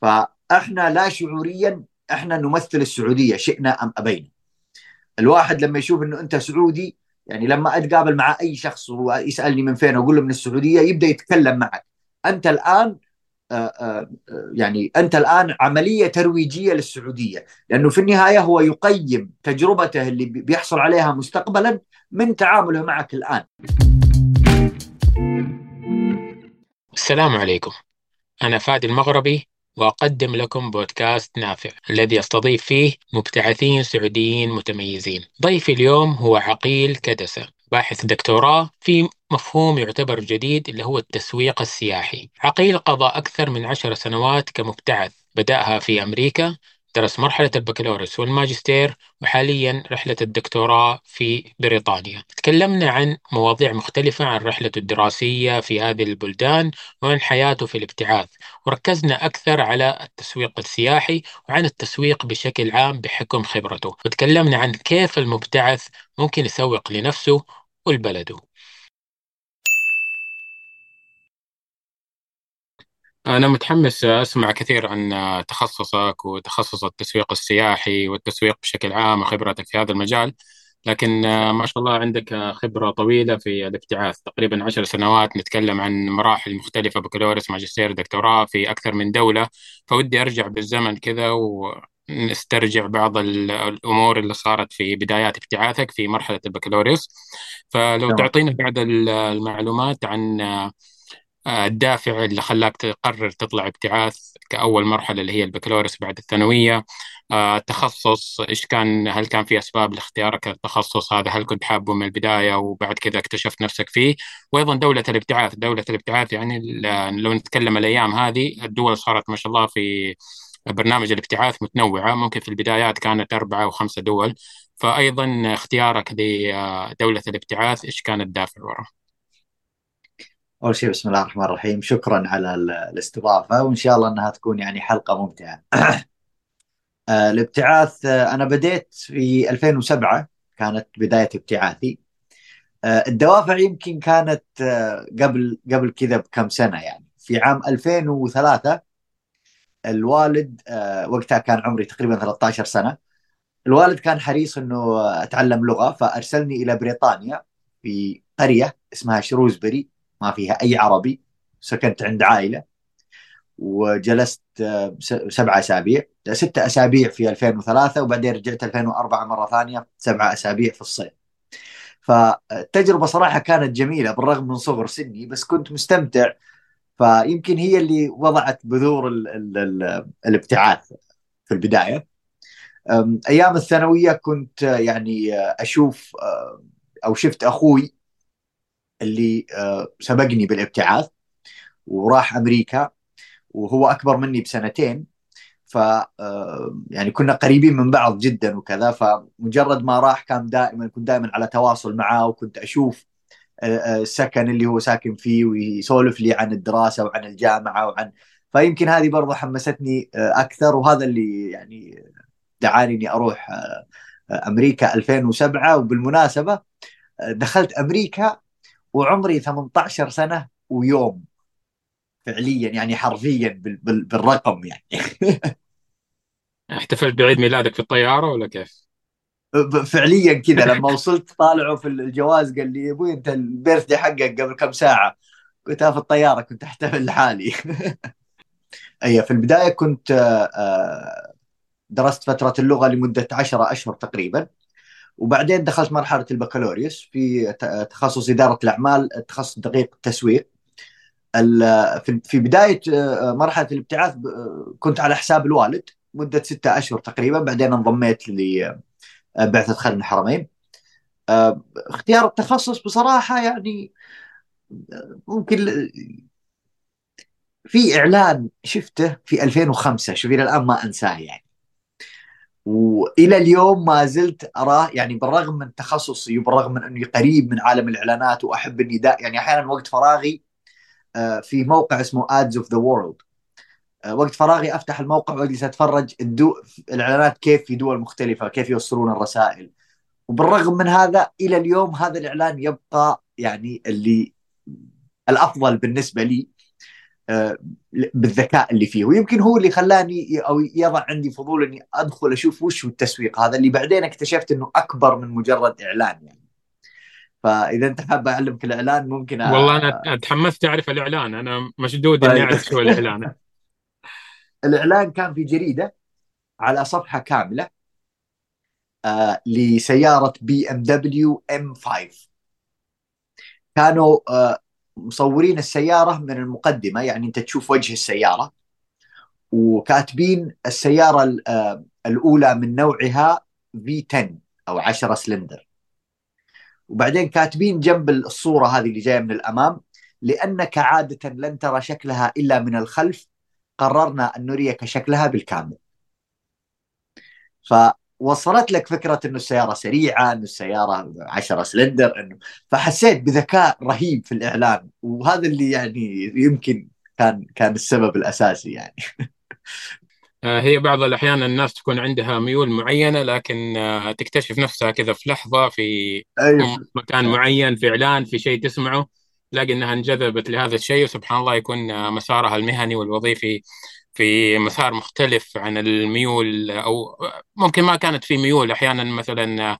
فاحنا لا شعوريا إحنا نمثل السعودية شئنا أم أبينا. الواحد لما يشوف إنه أنت سعودي يعني لما أتقابل مع أي شخص ويسالني من فين أقول له من السعودية يبدأ يتكلم معك. أنت الآن آه، آه، يعني أنت الآن عملية ترويجية للسعودية. لأنه في النهاية هو يقيم تجربته اللي بيحصل عليها مستقبلا من تعامله معك الآن. السلام عليكم. أنا فادي المغربي. وأقدم لكم بودكاست نافع الذي استضيف فيه مبتعثين سعوديين متميزين. ضيفي اليوم هو عقيل كدسة باحث دكتوراه في مفهوم يعتبر جديد اللي هو التسويق السياحي عقيل قضى أكثر من عشر سنوات كمبتعث بدأها في أمريكا درس مرحلة البكالوريوس والماجستير وحاليا رحلة الدكتوراه في بريطانيا. تكلمنا عن مواضيع مختلفة عن رحلته الدراسية في هذه البلدان وعن حياته في الابتعاث. وركزنا أكثر على التسويق السياحي وعن التسويق بشكل عام بحكم خبرته. وتكلمنا عن كيف المبتعث ممكن يسوق لنفسه والبلد. أنا متحمس أسمع كثير عن تخصصك وتخصص التسويق السياحي والتسويق بشكل عام وخبرتك في هذا المجال لكن ما شاء الله عندك خبرة طويلة في الابتعاث. تقريبا عشر سنوات نتكلم عن مراحل مختلفة بكالوريوس ماجستير دكتوراه في أكثر من دولة. فودي أرجع بالزمن كذا ونسترجع بعض الأمور اللي صارت في بدايات ابتعاثك في مرحلة البكالوريوس. فلو تعطينا بعض المعلومات عن الدافع اللي خلاك تقرر تطلع ابتعاث كأول مرحلة اللي هي البكالوريوس بعد الثانوية. آه، التخصص إيش كان هل كان في أسباب لاختيارك التخصص هذا هل كنت حابه من البداية وبعد كذا اكتشفت نفسك فيه؟ وأيضا دولة الابتعاث دولة الابتعاث يعني لو نتكلم الأيام هذه الدول صارت ما شاء الله في برنامج الابتعاث متنوعة. ممكن في البدايات كانت أربعة أو خمسة دول. فأيضا اختيارك لدولة الابتعاث إيش كان الدافع وراء أول شيء بسم الله الرحمن الرحيم شكرا على الاستضافة وإن شاء الله إنها تكون يعني حلقة ممتعة. آه، الابتعاث آه، أنا بديت في 2007 كانت بداية ابتعاثي. آه، الدوافع يمكن كانت قبل قبل كذا بكم سنة يعني في عام 2003 الوالد وقتها كان عمري تقريبا 13 سنة الوالد كان حريص إنه أتعلم لغة فأرسلني إلى بريطانيا في قرية اسمها شروزبري ما فيها أي عربي سكنت عند عائلة وجلست آه، سبعة أسابيع ستة أسابيع في 2003 وبعدين رجعت 2004 مرة ثانية سبعة أسابيع في الصيف فالتجربة صراحة كانت جميلة بالرغم من صغر سني بس كنت مستمتع. فيمكن هي اللي وضعت بذور ال ال ال الابتعاث في البداية. أيام الثانوية كنت آه، يعني آه، أشوف أو شفت أخوي اللي آه، سبقني بالابتعاث وراح أمريكا وهو أكبر مني بسنتين. ف آه، يعني كنا قريبين من بعض جدا وكذا. فمجرد ما راح كان دائما كنت دائما على تواصل معه وكنت أشوف آه، السكن اللي هو ساكن فيه ويسولف لي عن الدراسة وعن الجامعة وعن فيمكن هذه برضه حمستني أكثر. وهذا اللي يعني دعاني إني أروح أمريكا 2007 وبالمناسبة دخلت أمريكا وعمري 18 سنة ويوم فعليا يعني حرفيا بالرقم يعني. احتفلت بعيد ميلادك في الطيارة ولا كيف؟ فعليا كذا. لما وصلت طالعوا في الجواز قال لي أبوي أنت البيرث دي حقك قبل كم ساعة؟ قلت في الطيارة كنت أحتفل لحالي. اي في البداية كنت آه، درست فترة اللغة لمدة 10 أشهر تقريبا. وبعدين دخلت مرحلة البكالوريوس في تخصص إدارة الأعمال تخصص دقيق التسويق في بداية آه، مرحلة الابتعاث آه، كنت على حساب الوالد مدة ستة أشهر تقريبا. بعدين انضميت لبعثه خادم الحرمين. آه، اختيار التخصص بصراحة يعني ممكن في إعلان شفته في 2005 شوفي الآن ما أنساه يعني. وإلى اليوم ما زلت أراه يعني بالرغم من تخصصي وبالرغم من أني قريب من عالم الإعلانات وأحب اني يعني أحيانا وقت فراغي آه، في موقع اسمه Ads of the World وقت فراغي أفتح الموقع وأجلس أتفرج الدو... الإعلانات كيف في دول مختلفة كيف يوصلون الرسائل. وبالرغم من هذا إلى اليوم هذا الإعلان يبقى يعني اللي الأفضل بالنسبة لي. بالذكاء اللي فيه. ويمكن هو اللي خلاني أو يضع عندي فضول إني أدخل أشوف وش هو التسويق هذا اللي بعدين اكتشفت إنه أكبر من مجرد إعلان يعني. فإذا أنت حاب أعلمك الإعلان ممكن أ... والله أنا تحمست أعرف الإعلان أنا مشدود إني طيب. أعرف شو الإعلان. الإعلان كان في جريدة على صفحة كاملة آه لسيارة BMW M 5 كانوا آه مصورين السيارة من المقدمة يعني أنت تشوف وجه السيارة وكاتبين السيارة آه الأولى من نوعها V 10 أو 10 سلندر وبعدين كاتبين جنب الصورة هذه اللي جاية من الأمام لأنك عادة لن ترى شكلها إلا من الخلف قررنا أن نريك شكلها بالكامل. فوصلت لك فكرة إنه السيارة سريعة، إنه السيارة 10 سلندر، إنه فحسيت بذكاء رهيب في الإعلان وهذا اللي يعني يمكن كان كان السبب الأساسي يعني. آه، هي بعض الأحيان الناس تكون عندها ميول معينة لكن آه، تكتشف نفسها كذا في لحظة في أيوة. مكان معين في إعلان في شيء تسمعه تلاقي أنها انجذبت لهذا الشيء وسبحان الله يكون آه، مسارها المهني والوظيفي في مسار مختلف عن الميول أو ممكن ما كانت في ميول. أحيانا مثلا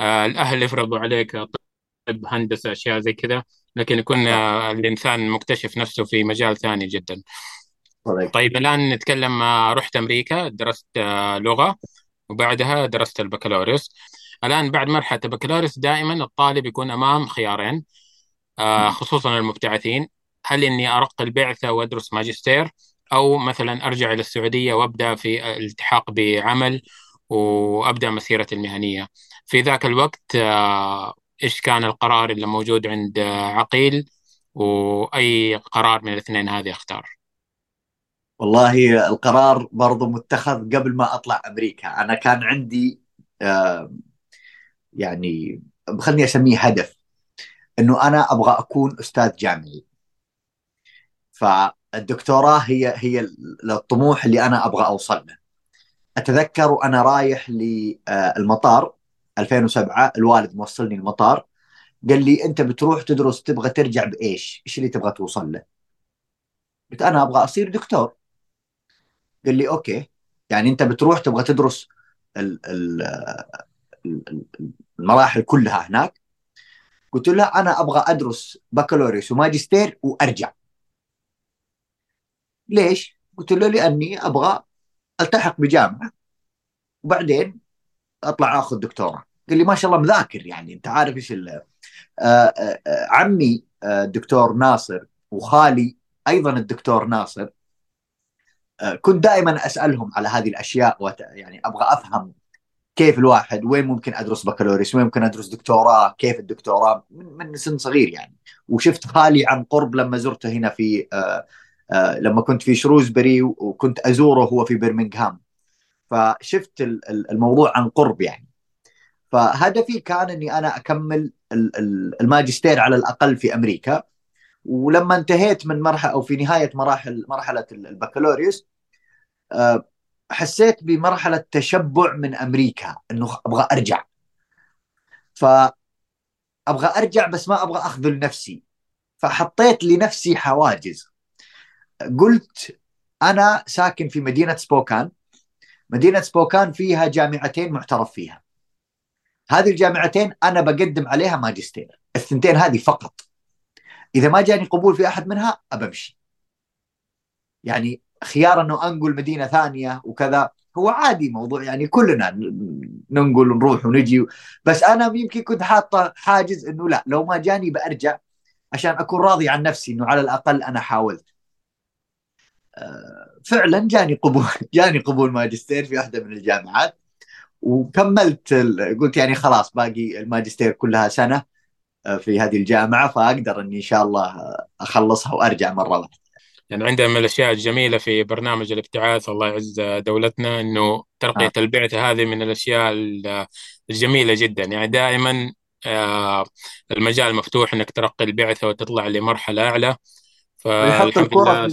الأهل يفرضوا عليك طب هندسة أشياء زي كذا. لكن يكون الإنسان مكتشف نفسه في مجال ثاني جدا. طيب الآن نتكلم آه، رحت أمريكا درست آه، لغة. وبعدها درست البكالوريوس. الآن بعد مرحلة البكالوريوس دائما الطالب يكون أمام خيارين آه، خصوصا المبتعثين. هل إني أرق البعثة وأدرس ماجستير؟ أو مثلا أرجع إلى السعودية وأبدأ في الالتحاق بعمل وأبدأ مسيرتي المهنية. في ذاك الوقت إيش كان القرار اللي موجود عند عقيل؟ وأي قرار من الاثنين هذه أختار؟ والله القرار برضو متخذ قبل ما أطلع أمريكا. أنا كان عندي آه يعني خلني أسميه هدف إنه أنا أبغى أكون أستاذ جامعي. فالدكتوراه هي هي الطموح اللي أنا أبغى أوصل له. أتذكر وأنا رايح للمطار 2007 الوالد موصلني المطار قال لي أنت بتروح تدرس تبغى ترجع بإيش؟ إيش اللي تبغى توصل له؟ قلت أنا أبغى أصير دكتور. قال لي أوكي. يعني أنت بتروح تبغى تدرس المراحل كلها هناك؟ قلت له أنا أبغى أدرس بكالوريوس وماجستير وأرجع. ليش؟ قلت له لأني أبغى ألتحق بجامعة وبعدين أطلع آخذ دكتوراه. قال لي ما شاء الله مذاكر يعني أنت عارف إيش آه، آه، آه، عمي الدكتور ناصر وخالي أيضا الدكتور ناصر. كنت دائما أسألهم على هذه الأشياء وت... يعني أبغى أفهم كيف الواحد وين ممكن أدرس بكالوريوس وين ممكن أدرس دكتوراه كيف الدكتوراه من, من سن صغير يعني. وشفت خالي عن قرب لما زرته هنا في لما كنت في شروزبري وكنت أزوره هو في برمنغهام. فشفت الموضوع عن قرب يعني. فهدفي كان إني أنا أكمل الماجستير على الأقل في أمريكا. ولما انتهيت من مرحلة أو في نهاية مراحل مرحلة البكالوريوس آه، حسيت بمرحلة تشبع من أمريكا إنه أبغى أرجع. ف أبغى أرجع بس ما أبغى أخذل نفسي. فحطيت لنفسي حواجز. قلت أنا ساكن في مدينة سبوكان. مدينة سبوكان فيها جامعتين معترف فيها. هذه الجامعتين أنا بقدم عليها ماجستير. الثنتين هذه فقط. إذا ما جاني قبول في أحد منها أبمشي. يعني خيار أنه أنقل مدينة ثانية وكذا هو عادي موضوع. يعني كلنا ننقل ونروح ونجي. بس أنا يمكن كنت حاطة حاجز إنه لا لو ما جاني برجع عشان أكون راضي عن نفسي إنه على الأقل أنا حاولت. فعلا جاني قبول جاني قبول ماجستير في واحدة من الجامعات وكملت قلت يعني خلاص باقي الماجستير كلها سنة آه، في هذه الجامعة فأقدر إني إن شاء الله أخلصها وأرجع مرة واحدة. يعني عندنا من الأشياء الجميلة في برنامج الابتعاث الله يعز دولتنا إنه ترقية آه. البعثة هذه من الأشياء الجميلة جدا يعني دائما آه، المجال مفتوح إنك ترقي البعثة وتطلع لمرحلة أعلى فالحمد لله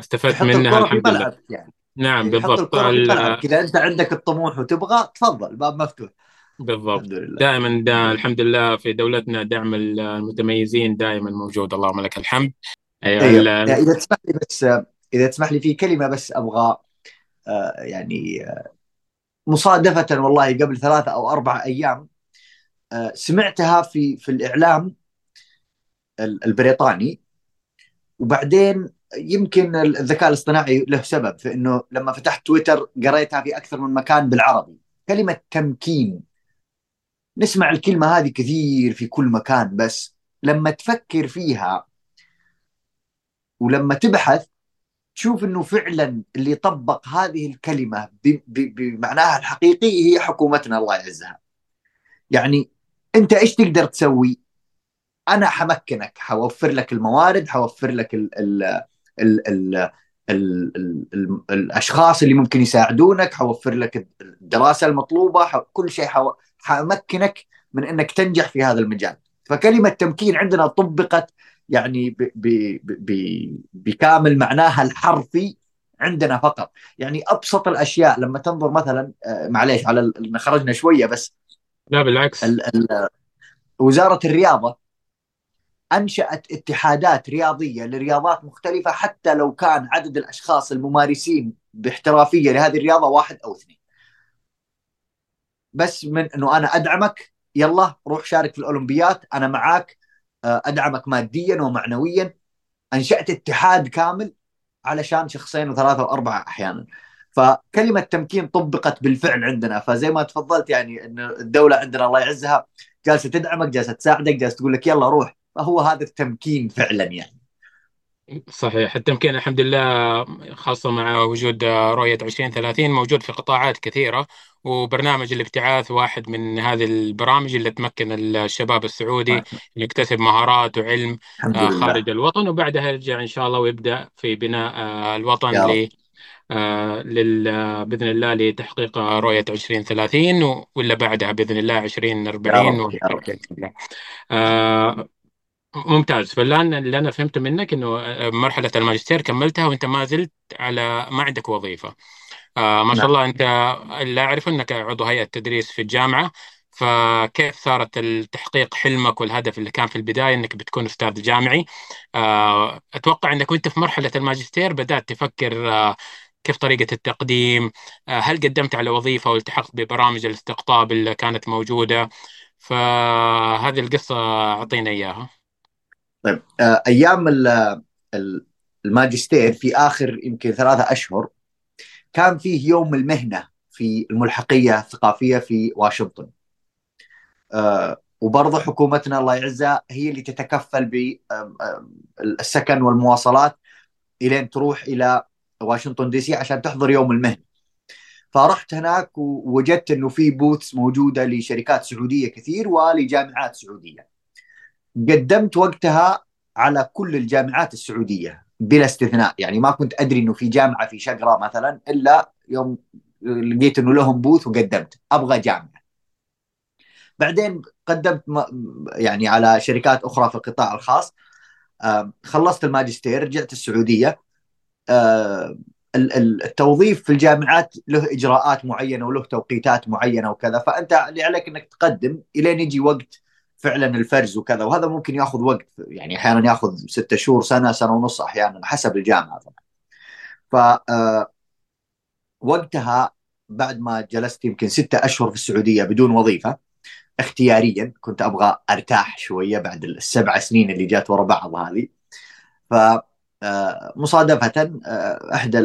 استفدت منها الحمد لله. يعني. نعم بالضبط. إذا أنت عندك الطموح وتبغى تفضل الباب مفتوح. بالضبط. دائما دا الحمد لله في دولتنا دعم المتميزين دائما موجود. اللهم لك الحمد. أيوه. ال- إذا تسمح لي بس إذا تسمح لي في كلمة بس أبغى آه، يعني آه، مصادفة والله قبل ثلاثة أو أربع أيام آه، سمعتها في في الإعلام ال- البريطاني. وبعدين يمكن الذكاء الاصطناعي له سبب في إنه لما فتحت تويتر قريتها في أكثر من مكان بالعربي كلمة تمكين نسمع الكلمة هذه كثير في كل مكان بس لما تفكر فيها ولما تبحث تشوف إنه فعلا اللي طبق هذه الكلمة بمعناها الحقيقي هي حكومتنا الله يعزها. يعني أنت إيش تقدر تسوي؟ أنا حمكنك حوفر لك الموارد حوفر لك ال ال ال ال ال ال ال الأشخاص اللي ممكن يساعدونك حوفر لك الدراسة المطلوبة كل شيء حامكنك من إنك تنجح في هذا المجال. فكلمة تمكين عندنا طبقت يعني ب ب ب ب بكامل معناها الحرفي عندنا فقط. يعني أبسط الأشياء لما تنظر مثلا آه، معليش على خرجنا شوية بس لا بالعكس. ال ال وزارة الرياضة أنشأت اتحادات رياضية لرياضات مختلفة حتى لو كان عدد الأشخاص الممارسين باحترافية لهذه الرياضة واحد أو اثنين. بس من إنه أنا أدعمك يلا روح شارك في الأولمبيات أنا معاك آه، أدعمك ماديا ومعنويا أنشأت اتحاد كامل علشان شخصين وثلاثة وأربعة أحيانا. فكلمة تمكين طبقت بالفعل عندنا فزي ما تفضلت يعني إن الدولة عندنا الله يعزها جالسة تدعمك جالسة تساعدك جالسة تقول لك يلا روح فهو هذا التمكين فعلا يعني. صحيح. التمكين الحمد لله خاصة مع وجود رؤية 2030 موجود في قطاعات كثيرة وبرنامج الابتعاث واحد من هذه البرامج اللي تمكن الشباب السعودي يكتسب مهارات وعلم آه، خارج الوطن وبعدها يرجع إن شاء الله ويبدأ في بناء آه، الوطن يا رب. ل آه، لل بإذن الله لتحقيق رؤية 2030 و- ولا بعدها بإذن الله يا 2040 رب يا رب. الله آه، ممتاز. فالآن اللي أنا فهمته منك إنه مرحلة الماجستير كملتها وأنت ما زلت على ما عندك وظيفة. آه ما شاء نعم. الله أنت اللي أعرفه أنك عضو هيئة تدريس في الجامعة. فكيف صارت التحقيق حلمك والهدف اللي كان في البداية أنك بتكون أستاذ جامعي؟ آه أتوقع أنك وأنت في مرحلة الماجستير بدأت تفكر آه كيف طريقة التقديم؟ آه هل قدمت على وظيفة والتحقت ببرامج الاستقطاب اللي كانت موجودة؟ فهذه القصة أعطينا إياها. طيب آه، أيام ال- ال- الماجستير في آخر يمكن ثلاثة أشهر كان فيه يوم المهنة في الملحقية الثقافية في واشنطن. آه، وبرضه حكومتنا الله يعزها هي اللي تتكفل بالسكن والمواصلات إلين تروح إلى واشنطن دي سي عشان تحضر يوم المهنة. فرحت هناك ووجدت إنه في بوثs موجودة لشركات سعودية كثير ولجامعات سعودية. قدمت وقتها على كل الجامعات السعودية بلا استثناء. يعني ما كنت أدري إنه في جامعة في شقرة مثلا إلا يوم لقيت إنه لهم بوث وقدمت. أبغى جامعة. بعدين قدمت يعني على شركات أخرى في القطاع الخاص. آه، خلصت الماجستير رجعت السعودية. آه، ال- ال- التوظيف في الجامعات له إجراءات معينة وله توقيتات معينة وكذا. فأنت اللي عليك إنك تقدم. إلين يجي وقت فعلا الفرز وكذا وهذا ممكن ياخذ وقت يعني أحيانا ياخذ ستة شهور سنة سنة ونص أحيانا حسب الجامعة. طبعا ف آه، وقتها بعد ما جلست يمكن ستة أشهر في السعودية بدون وظيفة اختياريا كنت أبغى أرتاح شوية بعد السبع سنين اللي جات ورا بعض هذه. ف آه، مصادفة آه، إحدى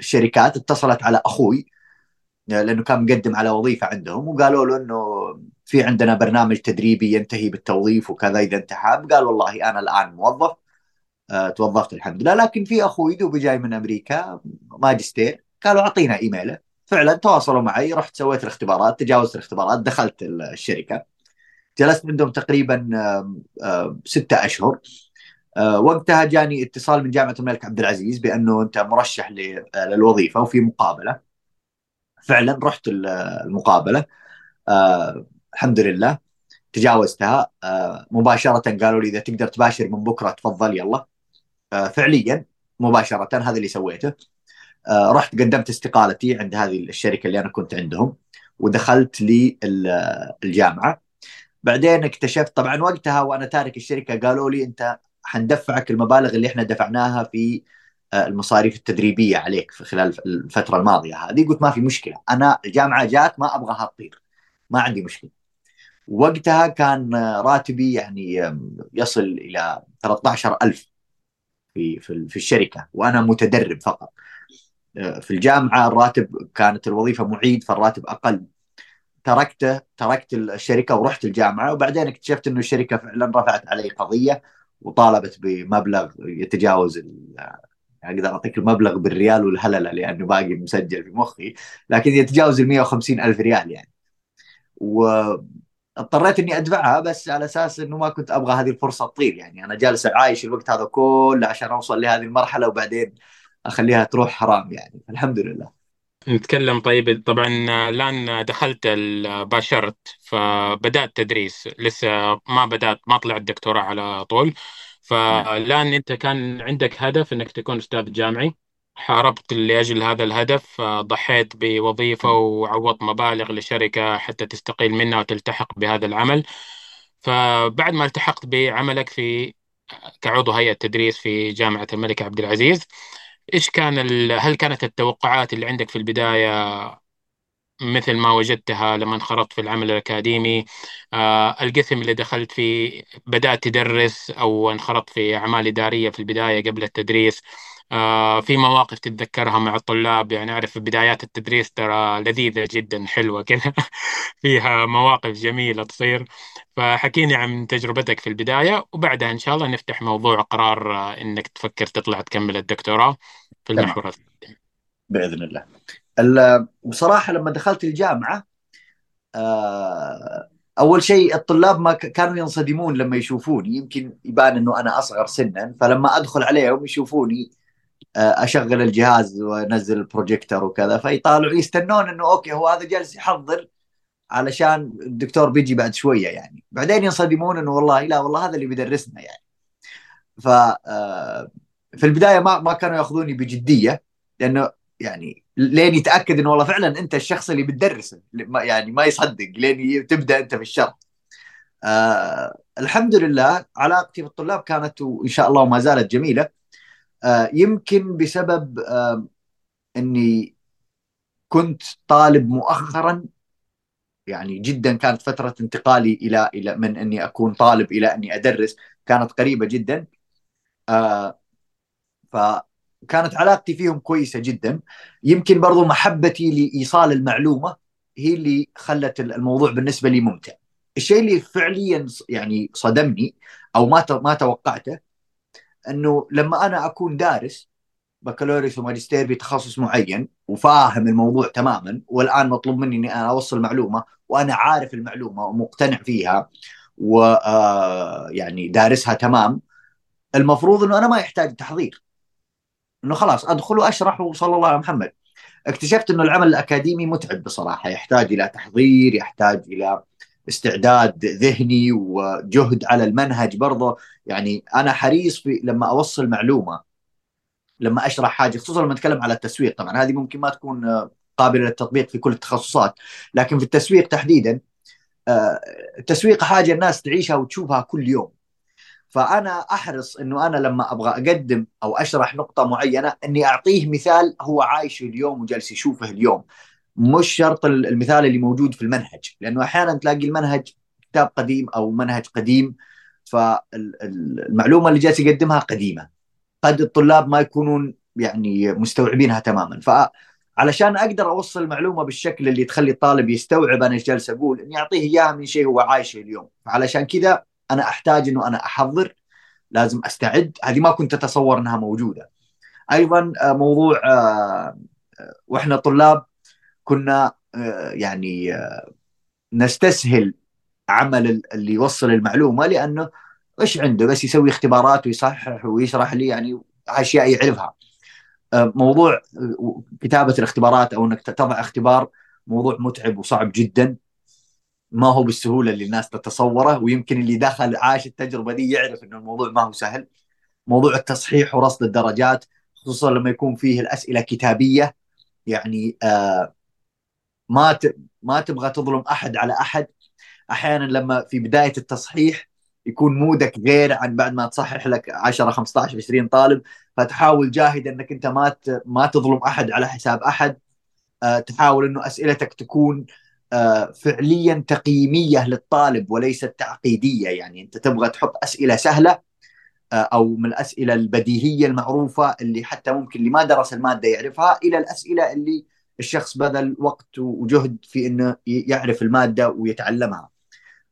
الشركات اتصلت على أخوي آه، لأنه كان مقدم على وظيفة عندهم وقالوا له أنه في عندنا برنامج تدريبي ينتهي بالتوظيف وكذا إذا أنت حاب قال والله أنا الآن موظف. آه، توظفت الحمد لله. لكن في أخوي دوب جاي من أمريكا ماجستير. قالوا أعطينا إيميله. فعلا تواصلوا معي. رحت سويت الاختبارات تجاوزت الاختبارات دخلت الشركة. جلست عندهم تقريبا ستة أشهر. آه، وقتها جاني اتصال من جامعة الملك عبد العزيز بأنه أنت مرشح ل- للوظيفة وفي مقابلة. فعلا رحت ال- المقابلة. آه، الحمد لله تجاوزتها. آه، مباشرة قالوا لي إذا تقدر تباشر من بكرة تفضل يلا. آه، فعليا مباشرة هذا اللي سويته. آه، رحت قدمت استقالتي عند هذه الشركة اللي أنا كنت عندهم ودخلت للجامعة بعدين اكتشفت طبعا وقتها وأنا تارك الشركة قالوا لي أنت حندفعك المبالغ اللي إحنا دفعناها في المصاريف التدريبية عليك في خلال الفترة الماضية هذه. قلت ما في مشكلة أنا الجامعة جات ما أبغاها تطير. ما عندي مشكلة. وقتها كان راتبي يعني يصل إلى 13000 في في الشركة وأنا متدرب فقط. آه، في الجامعة الراتب كانت الوظيفة معيد فالراتب أقل. تركته تركت الشركة ورحت الجامعة وبعدين اكتشفت إنه الشركة فعلا رفعت علي قضية وطالبت بمبلغ يتجاوز يعني أقدر أعطيك المبلغ بالريال والهللة لأنه باقي مسجل في مخي لكن يتجاوز ال 150 ألف ريال يعني. واضطريت إني أدفعها بس على أساس إنه ما كنت أبغى هذه الفرصة تطير. يعني أنا جالس عايش الوقت هذا كله عشان أوصل لهذه المرحلة وبعدين أخليها تروح حرام يعني. الحمد لله. نتكلم طيب. طبعا الآن دخلت باشرت فبدأت تدريس. لسه ما بدأت ما طلعت دكتوراه على طول. فالآن أنت كان عندك هدف إنك تكون أستاذ جامعي؟ حاربت لاجل هذا الهدف ضحيت بوظيفة وعوضت مبالغ لشركة حتى تستقيل منها وتلتحق بهذا العمل. فبعد ما التحقت بعملك في كعضو هيئة تدريس في جامعة الملك عبد العزيز إيش كان هل كانت التوقعات اللي عندك في البداية مثل ما وجدتها لما انخرطت في العمل الأكاديمي؟ آه القسم اللي دخلت فيه بدأت تدرس أو انخرطت في أعمال إدارية في البداية قبل التدريس؟ في مواقف تتذكرها مع الطلاب يعني أعرف في بدايات التدريس ترى لذيذة جدا حلوة كذا فيها مواقف جميلة تصير. فحكيني عن تجربتك في البداية وبعدها إن شاء الله نفتح موضوع قرار آه، إنك تفكر تطلع تكمل الدكتوراه في المحور بإذن الله. وصراحة لما دخلت الجامعة آه، أول شيء الطلاب ما كانوا ينصدمون لما يشوفوني يمكن يبان إنه أنا أصغر سنا فلما أدخل عليهم يشوفوني آه، أشغل الجهاز وأنزل البروجيكتور وكذا فيطالعوا يستنون إنه okay هو هذا جالس يحضر علشان الدكتور بيجي بعد شوية يعني بعدين ينصدمون إنه والله لا والله هذا اللي بيدرسنا يعني ف آه، في البداية ما ما كانوا يأخذوني بجدية لأنه يعني لين يتأكد إنه والله فعلا أنت الشخص اللي بتدرسه يعني ما يصدق لين تبدأ أنت في الشرح. آه الحمد لله علاقتي بالطلاب كانت وإن شاء الله وما زالت جميلة. آه يمكن بسبب إني كنت طالب مؤخرا يعني جدا كانت فترة انتقالي إلى إلى من إني أكون طالب إلى إني أدرس كانت قريبة جدا. آه ف كانت علاقتي فيهم كويسة جدا يمكن برضو محبتي لإيصال المعلومة هي اللي خلت الموضوع بالنسبة لي ممتع الشيء اللي فعليا يعني صدمني أو ما ما توقعته إنه لما أنا أكون دارس بكالوريوس وماجستير في تخصص معين وفاهم الموضوع تماما والآن مطلوب مني إني أنا أوصل معلومة وأنا عارف المعلومة ومقتنع فيها ويعني آه، دارسها تمام المفروض إنه أنا ما يحتاج تحضير. إنه خلاص أدخل وأشرح وصلى الله على محمد. اكتشفت إنه العمل الأكاديمي متعب بصراحة يحتاج إلى تحضير يحتاج إلى استعداد ذهني وجهد على المنهج برضه. يعني أنا حريص في لما أوصل معلومة لما أشرح حاجة خصوصا لما أتكلم على التسويق. طبعا هذه ممكن ما تكون قابلة للتطبيق في كل التخصصات لكن في التسويق تحديدا آه، التسويق حاجة الناس تعيشها وتشوفها كل يوم. فأنا أحرص إنه أنا لما أبغى أقدم أو أشرح نقطة معينة إني أعطيه مثال هو عايشه اليوم وجالس يشوفه اليوم. مش شرط المثال اللي موجود في المنهج لأنه أحيانا تلاقي المنهج كتاب قديم أو منهج قديم فالمعلومة اللي جالس يقدمها قديمة. قد الطلاب ما يكونون يعني مستوعبينها تماما. فعلشان أقدر أوصل المعلومة بالشكل اللي تخلي الطالب يستوعب أنا إيش جالس أقول؟ إني أعطيه إياها من شيء هو عايشه اليوم. فعلشان كذا أنا أحتاج إنه أنا أحضر لازم أستعد. هذه ما كنت أتصور إنها موجودة. أيضا آه، موضوع آه، آه، وإحنا طلاب كنا يعني نستسهل عمل اللي يوصل المعلومة لأنه إيش عنده؟ بس يسوي اختبارات ويصحح ويشرح لي يعني أشياء يعرفها. موضوع كتابة الاختبارات أو إنك تضع اختبار موضوع متعب وصعب جدا. ما هو بالسهولة اللي الناس تتصوره ويمكن اللي دخل عاش التجربة دي يعرف إنه الموضوع ما هو سهل. موضوع التصحيح ورصد الدرجات خصوصا لما يكون فيه الأسئلة كتابية يعني آه ما ما تبغى تظلم أحد على أحد. أحيانا لما في بداية التصحيح يكون مودك غير عن بعد ما تصحح لك 10 15 20 طالب فتحاول جاهد إنك أنت ما ما تظلم أحد على حساب أحد. آه، تحاول إنه أسئلتك تكون آه، فعليا تقييمية للطالب وليست تعقيدية. يعني أنت تبغى تحط أسئلة سهلة آه، أو من الأسئلة البديهية المعروفة اللي حتى ممكن اللي ما درس المادة يعرفها إلى الأسئلة اللي الشخص بذل وقت وجهد في إنه يعرف المادة ويتعلمها.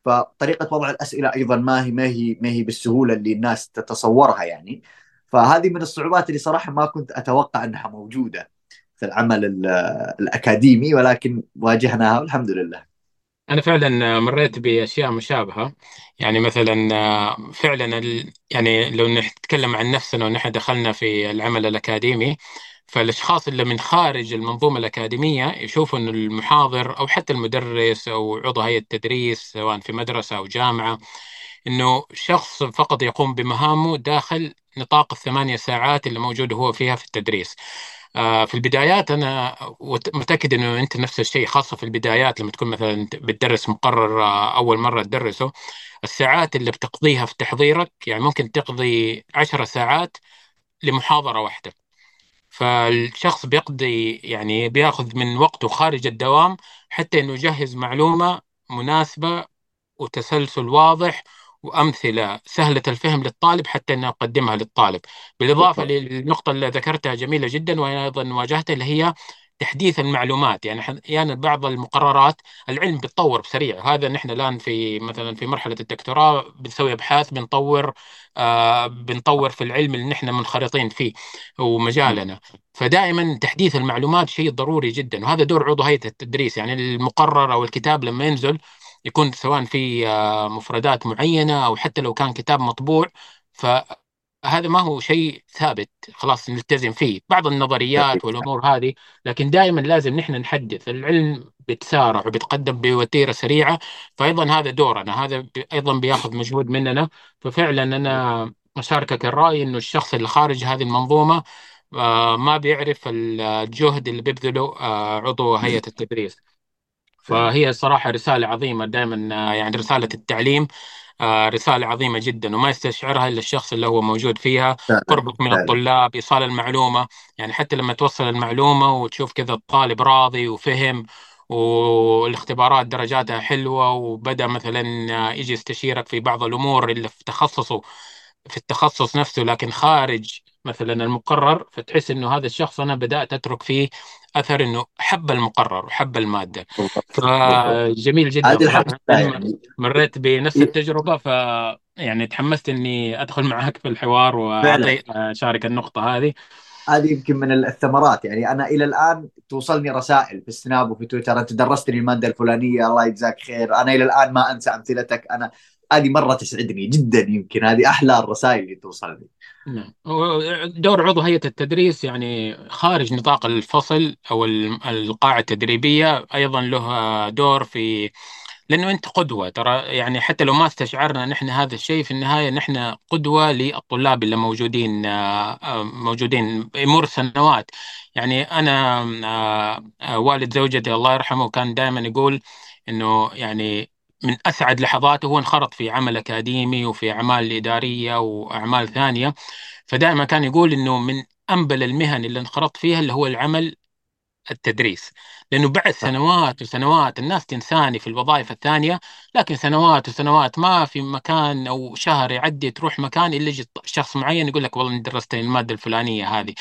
فطريقة وضع الأسئلة أيضا ما هي ما هي ما هي بالسهولة اللي الناس تتصورها يعني. فهذه من الصعوبات اللي صراحة ما كنت أتوقع أنها موجودة في العمل الأكاديمي ولكن واجهناها والحمد لله. أنا فعلا مريت بأشياء مشابهة يعني مثلا فعلا يعني لو نتكلم عن نفسنا ونحن دخلنا في العمل الأكاديمي فالأشخاص اللي من خارج المنظومة الأكاديمية يشوفوا أن المحاضر أو حتى المدرس أو عضو هيئة التدريس سواء في مدرسة أو جامعة أنه شخص فقط يقوم بمهامه داخل نطاق الثمانية ساعات اللي موجود هو فيها في التدريس. آه، في البدايات أنا متأكد إنه أنت نفس الشيء خاصة في البدايات لما تكون مثلا بتدرس مقرر آه، أول مرة تدرسه الساعات اللي بتقضيها في تحضيرك يعني ممكن تقضي عشر ساعات لمحاضرة واحدة. فالشخص بيقضي يعني بياخذ من وقته خارج الدوام حتى إنه يجهز معلومة مناسبة وتسلسل واضح وأمثلة سهلة الفهم للطالب حتى أن أقدمها للطالب. بالإضافة للنقطة اللي ذكرتها جميلة جدا وأنا أيضا واجهتها اللي هي تحديث المعلومات. يعني يعني بعض المقررات العلم بيتطور بسريع. هذا نحن الآن في مثلا في مرحلة الدكتوراه بنسوي أبحاث بنطور آه بنطور في العلم اللي نحن منخرطين فيه ومجالنا. فدائما تحديث المعلومات شيء ضروري جدا وهذا دور عضو هيئة التدريس. يعني المقرر أو الكتاب لما ينزل يكون سواء في آه، مفردات معينة أو حتى لو كان كتاب مطبوع فهذا ما هو شيء ثابت خلاص نلتزم فيه. بعض النظريات والأمور هذه لكن دائما لازم نحن نحدث. العلم بيتسارع وبيتقدم بوتيرة سريعة فأيضا هذا دورنا. هذا أيضا بيأخذ مجهود مننا. ففعلا أنا أشاركك الرأي أنه الشخص اللي خارج هذه المنظومة آه، ما بيعرف الجهد اللي بيبذله آه، عضو هيئة التدريس. فهي صراحة رسالة عظيمة دائما آه، يعني رسالة التعليم. رسالة عظيمة جدا وما يستشعرها إلا الشخص اللي هو موجود فيها قربك من الطلاب إيصال المعلومة. يعني حتى لما توصل المعلومة وتشوف كذا الطالب راضي وفهم والاختبارات درجاتها حلوة وبدأ مثلا آه، يجي يستشيرك في بعض الأمور اللي في تخصصه في التخصص نفسه لكن خارج مثلا المقرر فتحس إنه هذا الشخص أنا بدأت أترك فيه أثر إنه حب المقرر وحب المادة. فجميل جدا. هذه الحمد مريت بنفس التجربة ف يعني تحمست إني أدخل معك في الحوار واشارك النقطة هذه. هذه يمكن من الثمرات. يعني أنا إلى الآن توصلني رسائل في السناب وفي تويتر. أنت درستني المادة الفلانية الله يجزاك خير. أنا إلى الآن ما أنسى أمثلتك. أنا هذه مرة تسعدني جدا يمكن. هذه أحلى الرسائل اللي توصلني. نعم. دور عضو هيئة التدريس يعني خارج نطاق الفصل أو القاعة التدريبية أيضا له دور في لأنه أنت قدوة. ترى يعني حتى لو ما استشعرنا نحن هذا الشيء في النهاية نحن قدوة للطلاب اللي موجودين آه، موجودين يمر سنوات. يعني أنا آه، والد زوجتي الله يرحمه كان دائما يقول إنه يعني من أسعد لحظاته هو انخرط في عمل أكاديمي وفي أعمال إدارية وأعمال ثانية. فدائما كان يقول إنه من أنبل المهن اللي انخرط فيها اللي هو العمل التدريس. لأنه بعد سنوات وسنوات الناس تنساني في الوظائف الثانية لكن سنوات وسنوات ما في مكان أو شهر يعدي تروح مكان إلا يجي شخص معين يقول لك والله درست المادة الفلانية هذه.